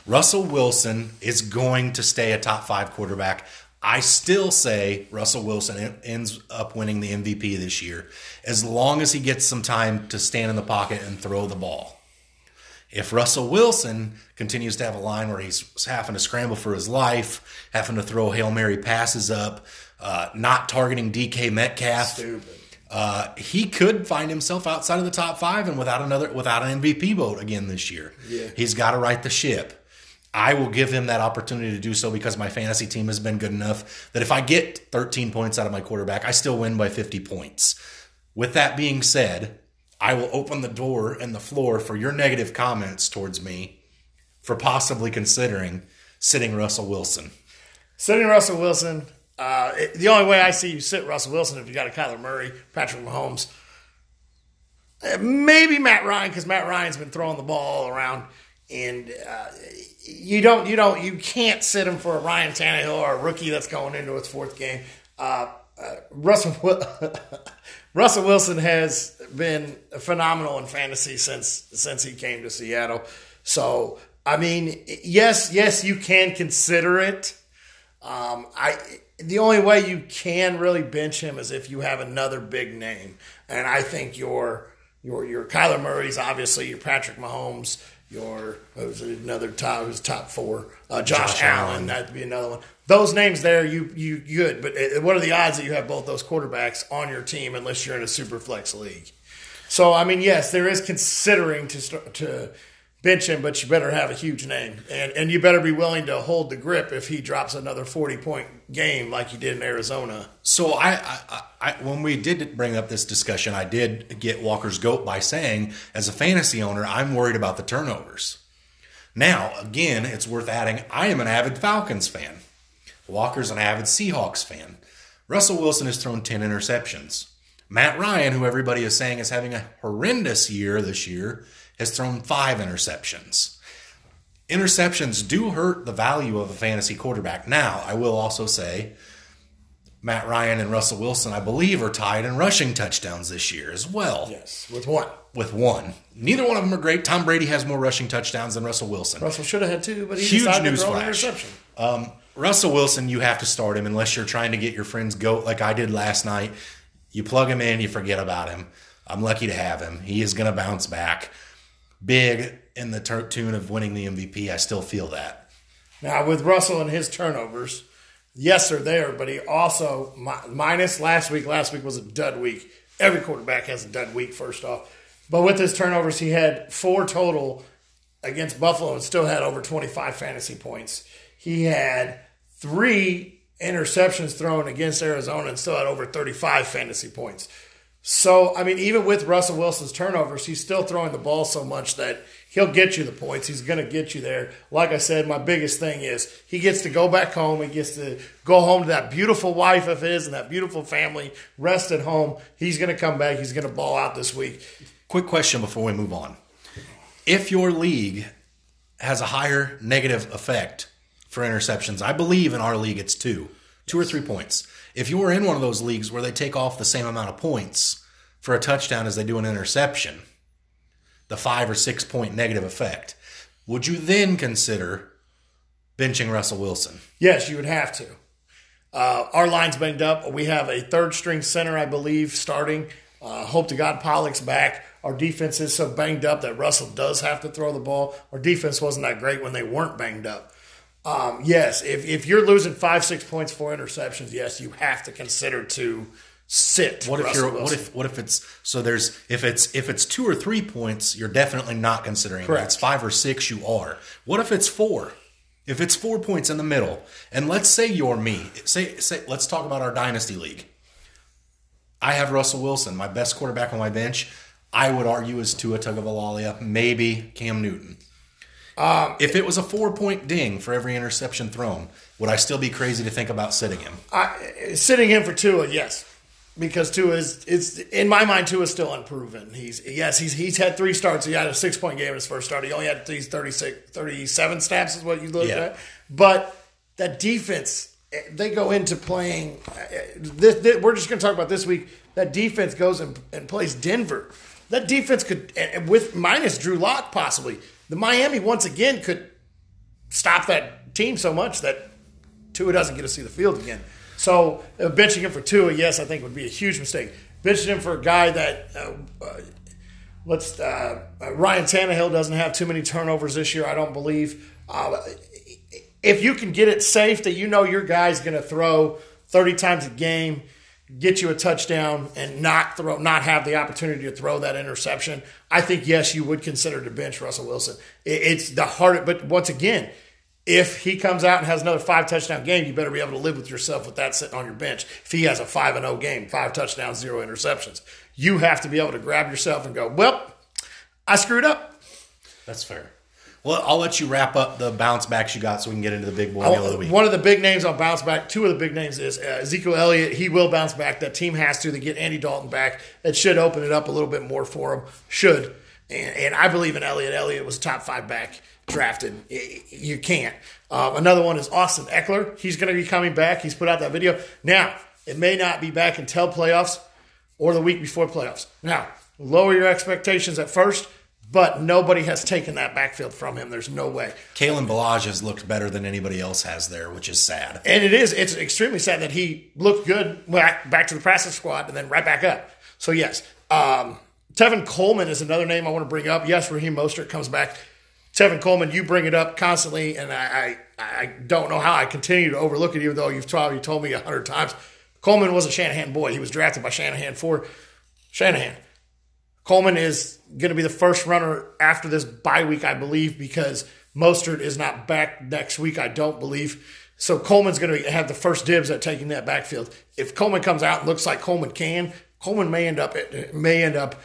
S2: Russell Wilson is going to stay a top five quarterback. I still say Russell Wilson ends up winning the MVP this year as long as he gets some time to stand in the pocket and throw the ball. If Russell Wilson continues to have a line where he's having to scramble for his life, having to throw Hail Mary passes up, uh, not targeting DK Metcalf, uh, he could find himself outside of the top five and without another without an MVP vote again this year.
S1: Yeah.
S2: He's got to right the ship. I will give him that opportunity to do so because my fantasy team has been good enough that if I get 13 points out of my quarterback, I still win by 50 points. With that being said, I will open the door and the floor for your negative comments towards me for possibly considering sitting Russell Wilson.
S1: Sitting Russell Wilson, uh, it- the only way I see you sit Russell Wilson if you got a Kyler Murray, Patrick Mahomes, uh, maybe Matt Ryan because Matt Ryan's been throwing the ball all around, and uh, you don't, you don't, you can't sit him for a Ryan Tannehill or a rookie that's going into his fourth game. Uh, uh, Russell Russell Wilson has been phenomenal in fantasy since since he came to Seattle. So I mean, yes, yes, you can consider it. Um, I the only way you can really bench him is if you have another big name, and I think your your your Kyler Murray's obviously your Patrick Mahomes, your who's another top who's top four, uh, Josh,
S2: Josh
S1: Allen,
S2: Allen.
S1: that'd be another one. Those names there, you you good, but uh, what are the odds that you have both those quarterbacks on your team unless you're in a super flex league? So I mean, yes, there is considering to start, to bench him, but you better have a huge name, and and you better be willing to hold the grip if he drops another forty point game like he did in Arizona.
S2: So I, I, I, when we did bring up this discussion, I did get Walker's goat by saying, as a fantasy owner, I'm worried about the turnovers. Now, again, it's worth adding, I am an avid Falcons fan. Walker's an avid Seahawks fan. Russell Wilson has thrown 10 interceptions. Matt Ryan, who everybody is saying is having a horrendous year this year, has thrown five interceptions. Interceptions do hurt the value of a fantasy quarterback. Now, I will also say Matt Ryan and Russell Wilson, I believe, are tied in rushing touchdowns this year as well,
S1: Yes, with one.
S2: with one. Neither one of them are great. Tom Brady has more rushing touchdowns than Russell Wilson.
S1: Russell should have had two, but he
S2: Huge
S1: decided to throw an interception.
S2: Um, Russell Wilson, you have to start him unless you're trying to get your friend's goat like I did last night. You plug him in, you forget about him. I'm lucky to have him. He is going to bounce back big in the tur tune of winning the MVP. I still feel that.
S1: Now with Russell and his turnovers, yes, they're there, but he also mi- minus last week. Last week was a dud week. Every quarterback has a dud week. First off, but with his turnovers, he had four total against Buffalo and still had over twenty five fantasy points. He had three interceptions thrown against Arizona and still had over thirty five fantasy points. So, I mean, even with Russell Wilson's turnovers, he's still throwing the ball so much that he'll get you the points. He's going to get you there. Like I said, my biggest thing is he gets to go back home. He gets to go home to that beautiful wife of his and that beautiful family, rest at home. He's going to come back. He's going to ball out this week.
S2: Quick question before we move on. If your league has a higher negative effect for interceptions, I believe in our league it's two, two or three points. If you were in one of those leagues where they take off the same amount of points for a touchdown as they do an interception, the five or six point negative effect, would you then consider benching Russell Wilson?
S1: Yes, you would have to. Uh, our line's banged up. We have a third string center, I believe, starting. Uh, hope to God Pollock's back. Our defense is so banged up that Russell does have to throw the ball. Our defense wasn't that great when they weren't banged up. Um, yes, if, if you're losing five, six points, four interceptions, yes, you have to consider to sit.
S2: What if
S1: Russell
S2: you're what if what if it's so there's if it's if it's two or three points, you're definitely not considering
S1: Correct.
S2: If it's five or six, you are. What if it's four? If it's four points in the middle, and let's say you're me, say say let's talk about our dynasty league. I have Russell Wilson, my best quarterback on my bench. I would argue is Tua Tagovailoa, maybe Cam Newton.
S1: Um,
S2: if it was a four point ding for every interception thrown, would I still be crazy to think about sitting him?
S1: I, sitting him for Tua, yes, because Tua is it's in my mind Tua is still unproven. He's yes, he's he's had three starts. He had a six point game in his first start. He only had these 36, 37 snaps is what you look
S2: Yeah.
S1: at. But that defense, they go into playing. This, this, we're just going to talk about this week. That defense goes and, and plays Denver. That defense could, and with minus Drew Lock possibly, the Miami once again could stop that team so much that Tua doesn't get to see the field again. So uh, benching him for Tua, yes, I think would be a huge mistake. Benching him for a guy that uh, uh, let's uh, uh, Ryan Tannehill doesn't have too many turnovers this year, I don't believe. Uh, if you can get it safe that you know your guy's going to throw 30 times a game, get you a touchdown, and not throw, not have the opportunity to throw that interception, I think yes, you would consider to bench Russell Wilson. It, it's the hard, but once again, if he comes out and has another five touchdown game, you better be able to live with yourself with that sitting on your bench. If he has a five and zero game, five touchdowns, zero interceptions, you have to be able to grab yourself and go, well, I screwed up.
S2: That's fair. Well, I'll let you wrap up the bounce backs you got so we can get into the big boy of the week.
S1: One of the big names on bounce back. Two of the big names is uh, Ezekiel Elliott. He will bounce back. That team has to. They get Andy Dalton back. That should open it up a little bit more for him. Should. And, and I believe in Elliott. Elliott was top five back drafted. You can't. Um, another one is Austin Ekeler. He's going to be coming back. He's put out that video. Now, it may not be back until playoffs or the week before playoffs. Now, lower your expectations at first, but nobody has taken that backfield from him. There's no way.
S2: Kalen Ballage has looked better than anybody else has there, which is sad.
S1: And it is. It's extremely sad that he looked good back, to the practice squad and then right back up. So yes, um, Tevin Coleman is another name I want to bring up. Yes, Raheem Mostert comes back. Tevin Coleman, you bring it up constantly, and I, I, I don't know how I continue to overlook it, even though you've probably told me a hundred times. Coleman was a Shanahan boy. He was drafted by Shanahan for Shanahan. Coleman is going to be the first runner after this bye week, I believe, because Mostert is not back next week, I don't believe. So Coleman's going to have the first dibs at taking that backfield. If Coleman comes out and looks like Coleman can, Coleman may end up may end up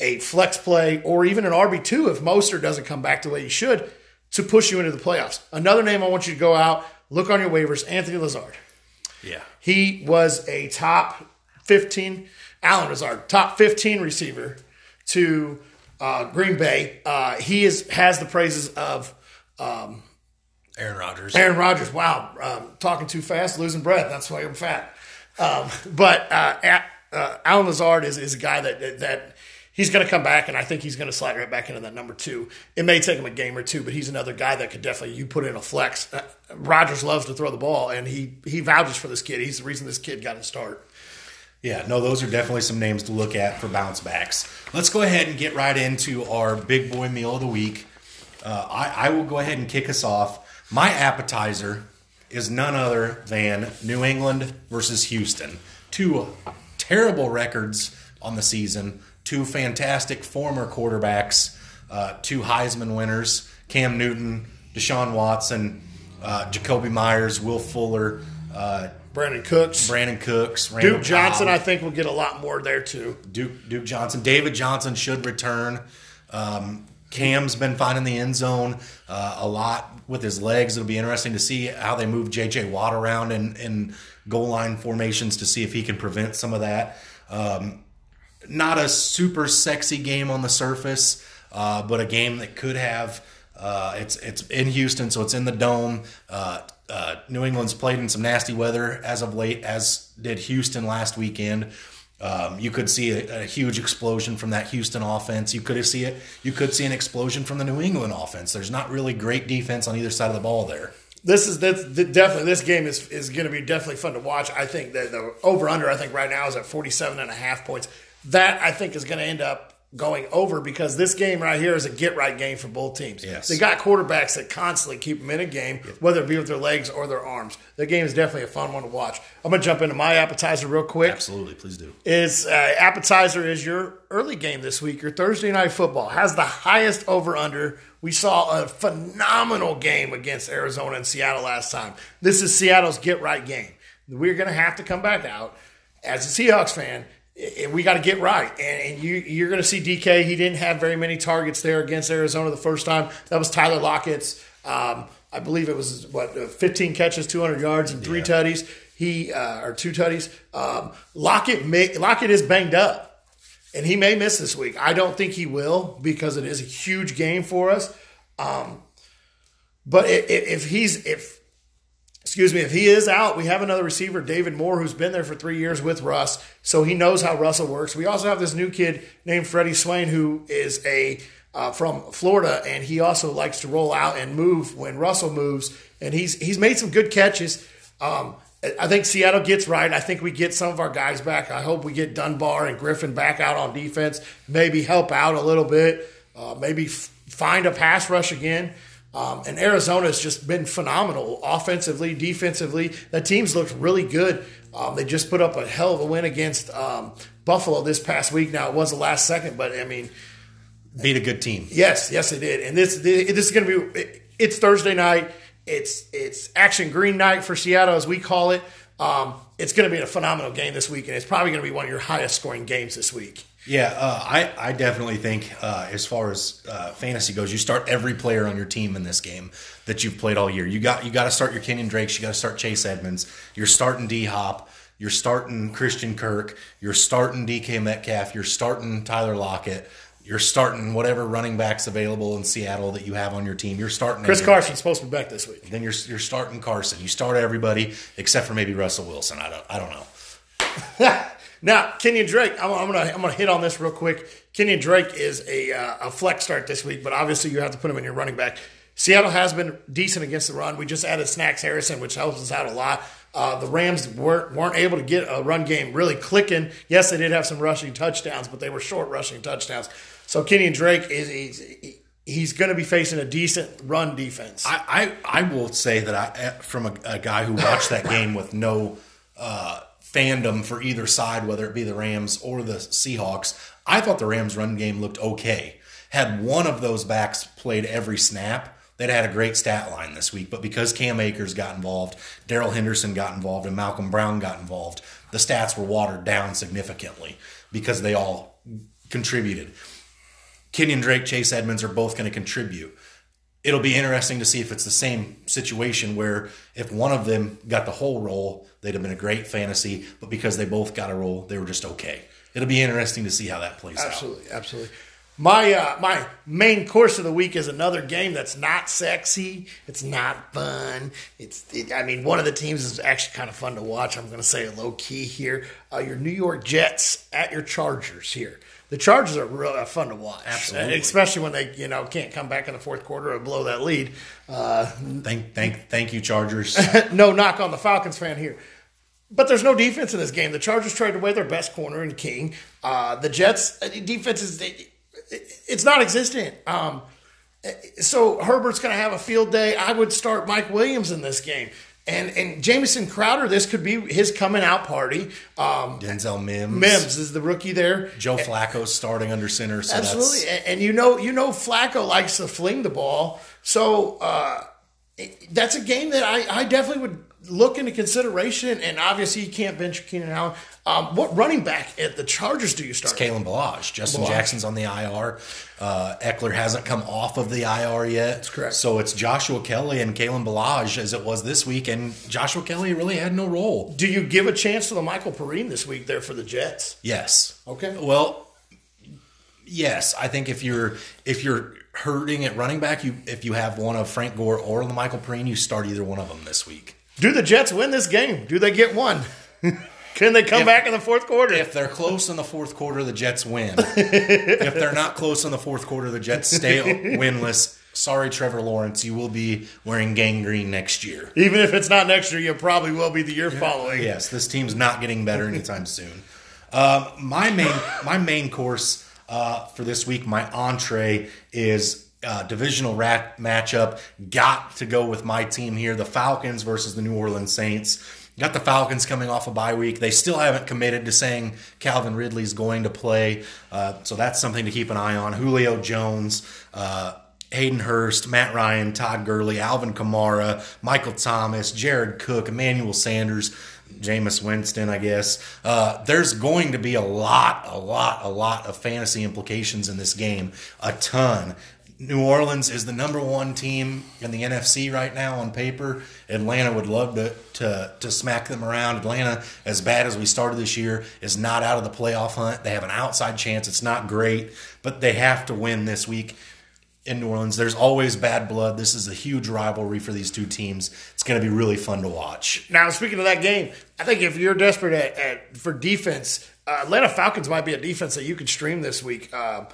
S1: a flex play or even an RB two if Mostert doesn't come back the way he should to push you into the playoffs. Another name I want you to go out look on your waivers: Anthony Lazard.
S2: Yeah.
S1: He was a top 15, Allen Lazard, top 15 receiver to uh, Green Bay. Uh, he is has the praises of um,
S2: Aaron Rodgers.
S1: Aaron Rodgers. Wow, um, talking too fast, losing breath. That's why I'm fat. Um, but uh, A- uh, Allen Lazard is, is a guy that that, he's going to come back, and I think he's going to slide right back into that number two. It may take him a game or two, but he's another guy that could definitely you put in a flex. Uh, Rodgers loves to throw the ball, and he he vouches for this kid. He's the reason this kid got his start.
S2: Yeah, no, those are definitely some names to look at for bounce backs. Let's go ahead and get right into our big boy meal of the week. Uh, I, I will go ahead and kick us off. My appetizer is none other than New England versus Houston. Two terrible records on the season, two fantastic former quarterbacks, uh, two Heisman winners Cam Newton, Deshaun Watson, uh, Jakobi Meyers, Will Fuller, uh,
S1: Brandin Cooks,
S2: Brandin Cooks, Randall
S1: Duke Johnson. I think will get a lot more there too.
S2: Duke Duke Johnson, David Johnson should return. Um, Cam's been finding the end zone uh, a lot with his legs. It'll be interesting to see how they move J.J. Watt around in, in goal line formations to see if he can prevent some of that. Um, not a super sexy game on the surface, uh, but a game that could have. Uh, it's it's in Houston, so it's in the dome. Uh, New England's played in some nasty weather as of late, as did Houston last weekend. Um, you could see a, a, huge explosion from that Houston offense. You could see it. You could see an explosion from the New England offense. There's not really great defense on either side of the ball there.
S1: This is that's definitely this game is is going to be definitely fun to watch. I think that the over under I think right now is at 47 and a half points. That I think is going to end up going over because this game right here is a get right game for both teams.
S2: Yes.
S1: They got quarterbacks that constantly keep them in a game, whether it be with their legs or their arms. The game is definitely a fun one to watch. I'm going to jump into my appetizer real quick.
S2: Absolutely, please do.
S1: Is uh, appetizer is your early game this week, your Thursday night football has the highest over under. We saw a phenomenal game against Arizona and Seattle last time. This is Seattle's get right game. We're going to have to come back out as a Seahawks fan we got to get right. And, and you, you're going to see DK. He didn't have very many targets there against Arizona the first time. That was Tyler Lockett's. Um, I believe it was what uh, 15 catches, 200 yards, and three yeah. tutties. He uh, or two tutties. Um, Lockett may, Lockett is banged up, and he may miss this week. I don't think he will because it is a huge game for us. Um, but if, if he's if excuse me, if he is out, we have another receiver, David Moore, who's been there for three years with Russ, so he knows how Russell works. We also have this new kid named Freddie Swain, who is a uh, from Florida, and he also likes to roll out and move when Russell moves, and he's he's made some good catches. Um, I think Seattle gets right. I think we get some of our guys back. I hope we get Dunbar and Griffin back out on defense. Maybe help out a little bit. Uh, maybe f- find a pass rush again. Um, and Arizona has just been phenomenal offensively, defensively. That team's looked really good. Um, they just put up a hell of a win against um, Buffalo this past week. Now it was the last second, but I mean,
S2: beat a good team.
S1: Yes, yes, they did. And this this is going to be it's Thursday night. It's it's action green night for Seattle as we call it. Um, it's going to be a phenomenal game this week, and it's probably going to be one of your highest scoring games this week.
S2: Yeah, uh, I, I definitely think uh, as far as uh, fantasy goes, you start every player on your team in this game that you've played all year. You got you got to start your Kenyan Drakes. You got to start Chase Edmonds. You're starting D Hop. You're starting Christian Kirk. You're starting DK Metcalf. You're starting Tyler Lockett. You're starting whatever running backs available in Seattle that you have on your team. You're starting
S1: Chris Carson's supposed to be back this week.
S2: Then you're you're starting Carson. You start everybody except for maybe Russell Wilson. I don't I don't know.
S1: Now, Kenyan Drake, I'm, I'm, gonna I'm gonna hit on this real quick. Kenyan Drake is a uh, a flex start this week, but obviously you have to put him in your running back. Seattle has been decent against the run. We just added Snacks Harrison, which helps us out a lot. Uh, the Rams weren't weren't able to get a run game really clicking. Yes, they did have some rushing touchdowns, but they were short rushing touchdowns. So Kenyan Drake is he's, he's going to be facing a decent run defense.
S2: I I, I will say that I from a, a guy who watched that game with no. Uh, fandom for either side, whether it be the Rams or the Seahawks. I thought the Rams' run game looked okay. Had one of those backs played every snap, they'd had a great stat line this week. But because Cam Akers got involved, Darrell Henderson got involved, and Malcolm Brown got involved, the stats were watered down significantly because they all contributed. Kenyan Drake, Chase Edmonds are both going to contribute it'll be interesting to see if it's the same situation where if one of them got the whole role, they'd have been a great fantasy, but because they both got a role, they were just okay. It'll be interesting to see how that plays
S1: absolutely, out. Absolutely, absolutely. My uh, my main course of the week is another game that's not sexy. It's not fun. It's it, I mean one of the teams is actually kind of fun to watch. I'm going to say a low key here. Uh, your New York Jets at your Chargers here the Chargers are really fun to watch,
S2: Absolutely.
S1: especially when they you know can't come back in the fourth quarter and blow that lead. Uh,
S2: thank thank thank you, Chargers.
S1: no knock on the Falcons fan here. But there's no defense in this game. The Chargers traded away their best corner in King. Uh, the Jets uh, defense is it's not existent. Um, so Herbert's going to have a field day. I would start Mike Williams in this game. And and Jamison Crowder, this could be his coming out party. Um,
S2: Denzel Mims,
S1: Mims is the rookie there.
S2: Joe Flacco starting under center. So
S1: absolutely, and, and, you know you know Flacco likes to fling the ball, so uh, that's a game that I, I definitely would look into consideration, and obviously you can't bench Keenan Allen. Um, what running back at the Chargers do you start?
S2: Kalen Ballage. Justin
S1: Ballage.
S2: Jackson's on the IR. Uh, Ekeler hasn't come off of the IR yet. That's
S1: correct.
S2: So it's Joshua Kelley and Kalen Ballage as it was this week, and Joshua Kelley really had no role.
S1: Do you give a chance to the Michael Perine this week there for the Jets?
S2: Yes.
S1: Okay.
S2: Well, yes. I think if you're if you're hurting at running back, you if you have one of Frank Gore or the Michael Perine, you start either one of them this week.
S1: Do the Jets win this game? Do they get one? Can they come
S2: If-
S1: back in the fourth quarter?
S2: If they're close in the fourth quarter, the Jets win. if they're not close in the fourth quarter, the Jets stay winless. Sorry, Trevor Lawrence, you will be wearing gangrene next year.
S1: Even if it's not next year, you probably will be the year following.
S2: Yes, this team's not getting better anytime soon. Um, my main my main course uh, for this week, my entree is uh, divisional rat matchup. Got to go with my team here, the Falcons versus the New Orleans Saints. Got the Falcons coming off a bye week. They still haven't committed to saying Calvin Ridley's going to play, uh, so that's something to keep an eye on. Julio Jones. Uh, Hayden Hurst, Matt Ryan, Todd Gurley, Alvin Kamara, Michael Thomas, Jared Cook, Emmanuel Sanders, Jameis Winston, I guess. Uh, there's going to be a lot, a lot, a lot of fantasy implications in this game. A ton. New Orleans is the number one team in the NFC right now on paper. Atlanta would love to, to, to smack them around. Atlanta, as bad as we started this year, is not out of the playoff hunt. They have an outside chance. It's not great, but they have to win this week in New Orleans. There's always bad blood. This is a huge rivalry for these two teams. It's going to be really fun to watch.
S1: Now, speaking of that game, I think if you're desperate at, at for defense, uh, Atlanta Falcons might be a defense that you could stream this week. Um,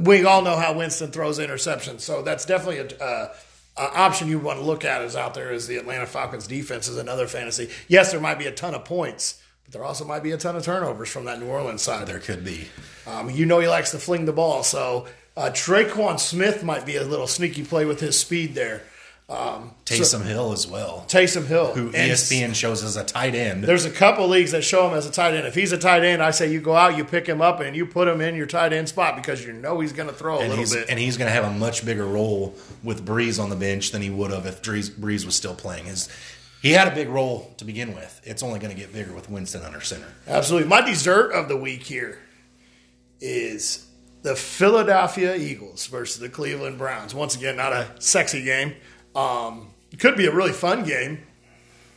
S1: we all know how Winston throws interceptions, so that's definitely a, uh, a option you want to look at. Is out there is the Atlanta Falcons defense is another fantasy. Yes, there might be a ton of points, but there also might be a ton of turnovers from that New Orleans side.
S2: There could be.
S1: Um, you know he likes to fling the ball, so uh, Tre'Quan Smith might be a little sneaky play with his speed there. Um,
S2: Taysom Hill as well,
S1: Taysom Hill,
S2: who
S1: And
S2: ESPN shows as a tight end.
S1: There's a couple leagues that show him as a tight end. If he's a tight end, I say you go out, you pick him up, and you put him in your tight end spot because you know he's going to throw a
S2: And
S1: little bit.
S2: and he's going to have a much bigger role with Brees on the bench than he would have if Brees, Brees was still playing. His, he had a big role to begin with. It's only going to get bigger with Winston under center.
S1: Absolutely. My dessert of the week here is the Philadelphia Eagles versus the Cleveland Browns. Once again, not a sexy game. Um, it could be a really fun game.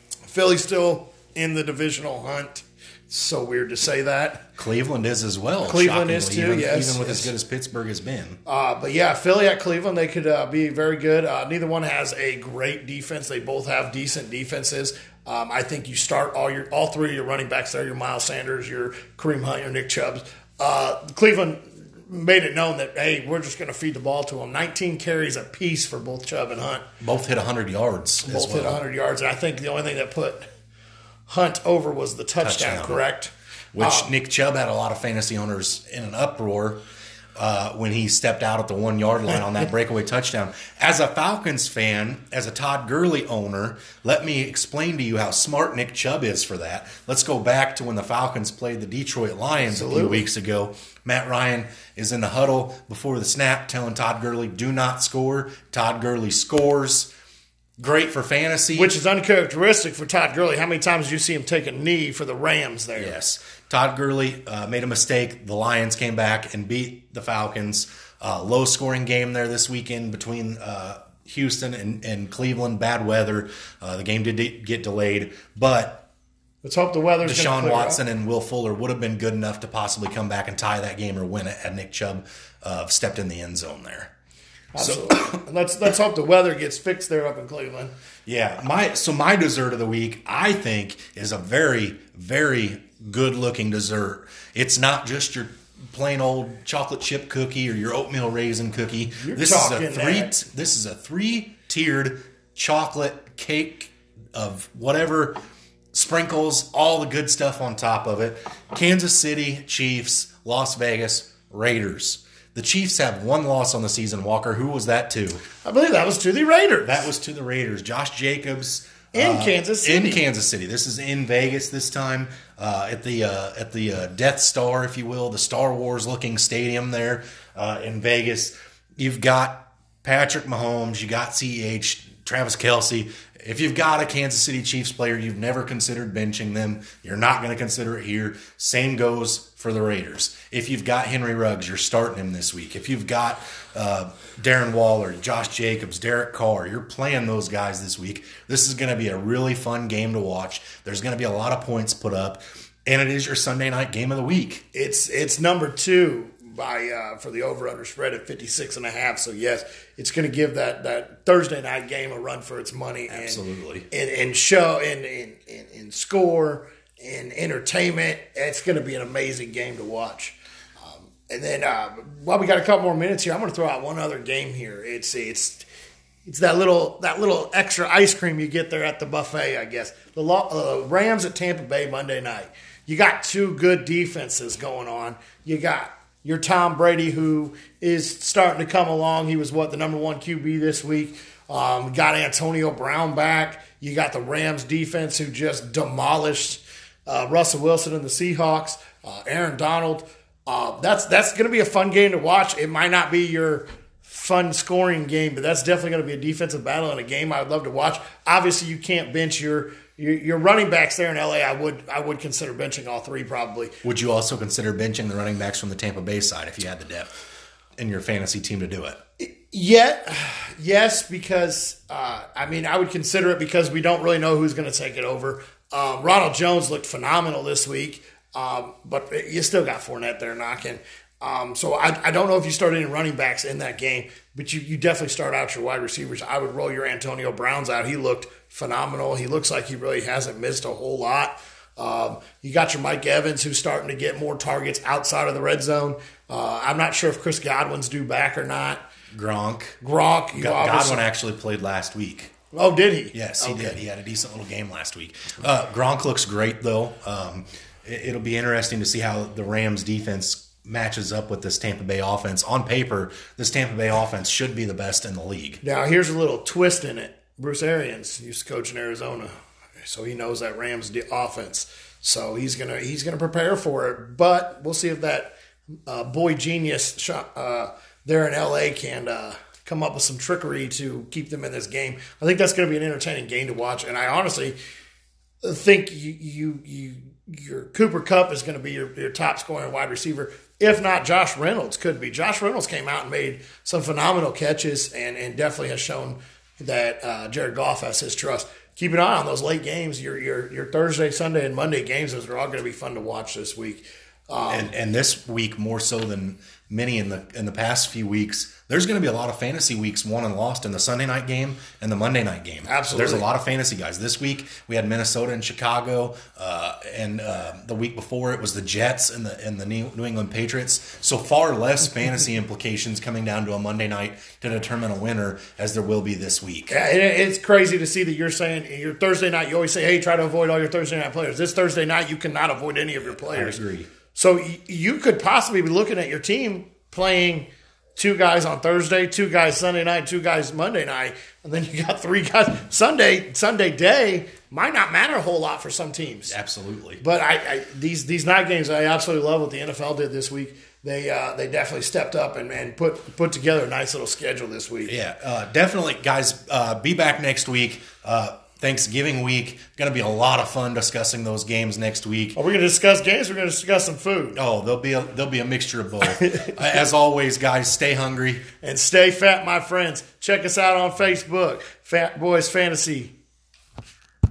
S1: Philly's still in the divisional hunt. It's So weird to say that.
S2: Cleveland is as well.
S1: Cleveland is too,
S2: even,
S1: yes,
S2: even with
S1: yes.
S2: as good as Pittsburgh has been.
S1: Uh, but yeah, Philly at Cleveland, they could uh, be very good. Uh, neither one has a great defense. They both have decent defenses. Um, I think you start all your all three of your running backs there: your Miles Sanders, your Kareem Hunt, your Nick Chubb. Uh, Cleveland made it known that hey, we're just going to feed the ball to them. 19 carries apiece for both Chubb and Hunt.
S2: Both hit 100 yards as
S1: Both hit
S2: well.
S1: 100 yards. And I think the only thing that put Hunt over was the touchdown.
S2: Touchdown.
S1: Correct.
S2: which
S1: Um,
S2: Nick Chubb had a lot of fantasy owners in an uproar uh, when he stepped out at the one yard line on that breakaway touchdown. As a Falcons fan, as a Todd Gurley owner, let me explain to you how smart Nick Chubb is for that. Let's go back to when the Falcons played the Detroit Lions a few weeks ago. Matt Ryan is in the huddle before the snap telling Todd Gurley, do not score. Todd Gurley scores. Great for fantasy.
S1: which is uncharacteristic for Todd Gurley. How many times did you see him take a knee for the Rams there?
S2: Yes. Todd Gurley uh, made a mistake. The Lions came back and beat the Falcons. Uh, low scoring game there this weekend between uh, Houston and, and Cleveland. Bad weather. Uh, the game did de- get delayed, but
S1: Let's hope the weather's gonna
S2: Deshaun Watson
S1: up.
S2: and Will Fuller would have been good enough to possibly come back and tie that game or win it had Nick Chubb uh, stepped in the end zone there.
S1: Absolutely. And let's let's hope the weather gets fixed there up in Cleveland.
S2: Yeah, my so my dessert of the week, I think, is a very, very good looking dessert. It's not just your plain old chocolate chip cookie or your oatmeal raisin cookie.
S1: You're
S2: this is a three
S1: that.
S2: this is a three tiered chocolate cake of whatever sprinkles, all the good stuff on top of it. Kansas City Chiefs, Las Vegas Raiders. The Chiefs have one loss on the season, Walker. Who was that to?
S1: I believe that was to the Raiders.
S2: That was to the Raiders. Josh Jacobs uh,
S1: In Kansas City.
S2: In Kansas City. This is in Vegas this time uh, at the uh, at the uh, Death Star, if you will, the Star Wars looking stadium there uh, in Vegas. You've got Patrick Mahomes. You got Ceh Travis Kelce. If you've got a Kansas City Chiefs player, you've never considered benching them. You're not going to consider it here. Same goes for the Raiders. If you've got Henry Ruggs, you're starting him this week. If you've got uh, Darren Waller, Josh Jacobs, Derek Carr, you're playing those guys this week. This is going to be a really fun game to watch. There's going to be a lot of points put up, and it is your Sunday night game of the week.
S1: It's it's number two by uh, for the over under spread at 56 and a half. So yes, it's going to give that that Thursday night game a run for its money. And,
S2: Absolutely.
S1: And, and show and in in score and entertainment. It's going to be an amazing game to watch. Um, and then, uh, while we got a couple more minutes here, I'm going to throw out one other game here. It's it's it's that little that little extra ice cream you get there at the buffet, I guess. The uh, Rams at Tampa Bay Monday night. You got two good defenses going on. You got your Tom Brady, who is starting to come along. He was what the number one QB this week. Um, got Antonio Brown back. You got the Rams defense who just demolished uh, Russell Wilson and the Seahawks. Uh, Aaron Donald. Uh, that's that's going to be a fun game to watch. It might not be your fun scoring game, but that's definitely going to be a defensive battle and a game I would love to watch. Obviously, you can't bench your your, your running backs there in LA, I would I would consider benching all three probably.
S2: Would you also consider benching the running backs from the Tampa Bay side if you had the depth in your fantasy team to do it?
S1: Yet, yes, because uh, I mean I would consider it because we don't really know who's going to take it over. Um, Ronald Jones looked phenomenal this week, um, but you still got Fournette there knocking. Um, so I, I, don't know if you start any running backs in that game, but you, you definitely start out your wide receivers. I would roll your Antonio Browns out. He looked phenomenal. He looks like he really hasn't missed a whole lot. Um, you got your Mike Evans who's starting to get more targets outside of the red zone. Uh, I'm not sure if Chris Godwin's due back or not.
S2: Gronk.
S1: Gronk.
S2: Godwin actually played last week.
S1: Oh, did he?
S2: Yes, he okay. did. He had a decent little game last week. Uh, Gronk looks great though. Um, it, it'll be interesting to see how the Rams defense matches up with this Tampa Bay offense. On paper, this Tampa Bay offense should be the best in the league.
S1: Now, here's a little twist in it. Bruce Arians used to coach in Arizona, so he knows that Rams offense. So he's gonna he's gonna prepare for it. But we'll see if that uh, boy genius uh, there in LA can uh, come up with some trickery to keep them in this game. I think that's going to be an entertaining game to watch. And I honestly think you you you your Cooper Kupp is going to be your, your top scoring wide receiver. If not, Josh Reynolds could be. Josh Reynolds came out and made some phenomenal catches and, and definitely has shown that uh, Jared Goff has his trust. Keep an eye on those late games. Your your your Thursday, Sunday, and Monday games. Those are all going to be fun to watch this week.
S2: Um, and, and this week more so than many in the in the past few weeks. There's going to be a lot of fantasy weeks won and lost in the Sunday night game and the Monday night game.
S1: Absolutely,
S2: there's a lot of fantasy guys. This week we had Minnesota and Chicago, uh, and uh, the week before it was the Jets and the and the New England Patriots. So far less fantasy implications coming down to a Monday night to determine a winner as there will be this week.
S1: Yeah, it's crazy to see that you're saying your Thursday night. You always say, "Hey, try to avoid all your Thursday night players." This Thursday night, you cannot avoid any of your players.
S2: I agree.
S1: So you could possibly be looking at your team playing two guys on Thursday, two guys Sunday night, two guys Monday night, and then you got three guys Sunday Sunday day might not matter a whole lot for some teams.
S2: Absolutely.
S1: But I, I these these night games I absolutely love what the NFL did this week. They uh, they definitely stepped up and, and put put together a nice little schedule this week.
S2: Yeah, uh, definitely, guys. Uh, be back next week. Thanksgiving week. Going to be a lot of fun discussing those games next week.
S1: Are we going to discuss games? We're going to discuss some food.
S2: Oh, there'll be a there'll be a mixture of both. As always, guys, stay hungry
S1: and stay fat, my friends. Check us out on Facebook, Fat Boys Fantasy.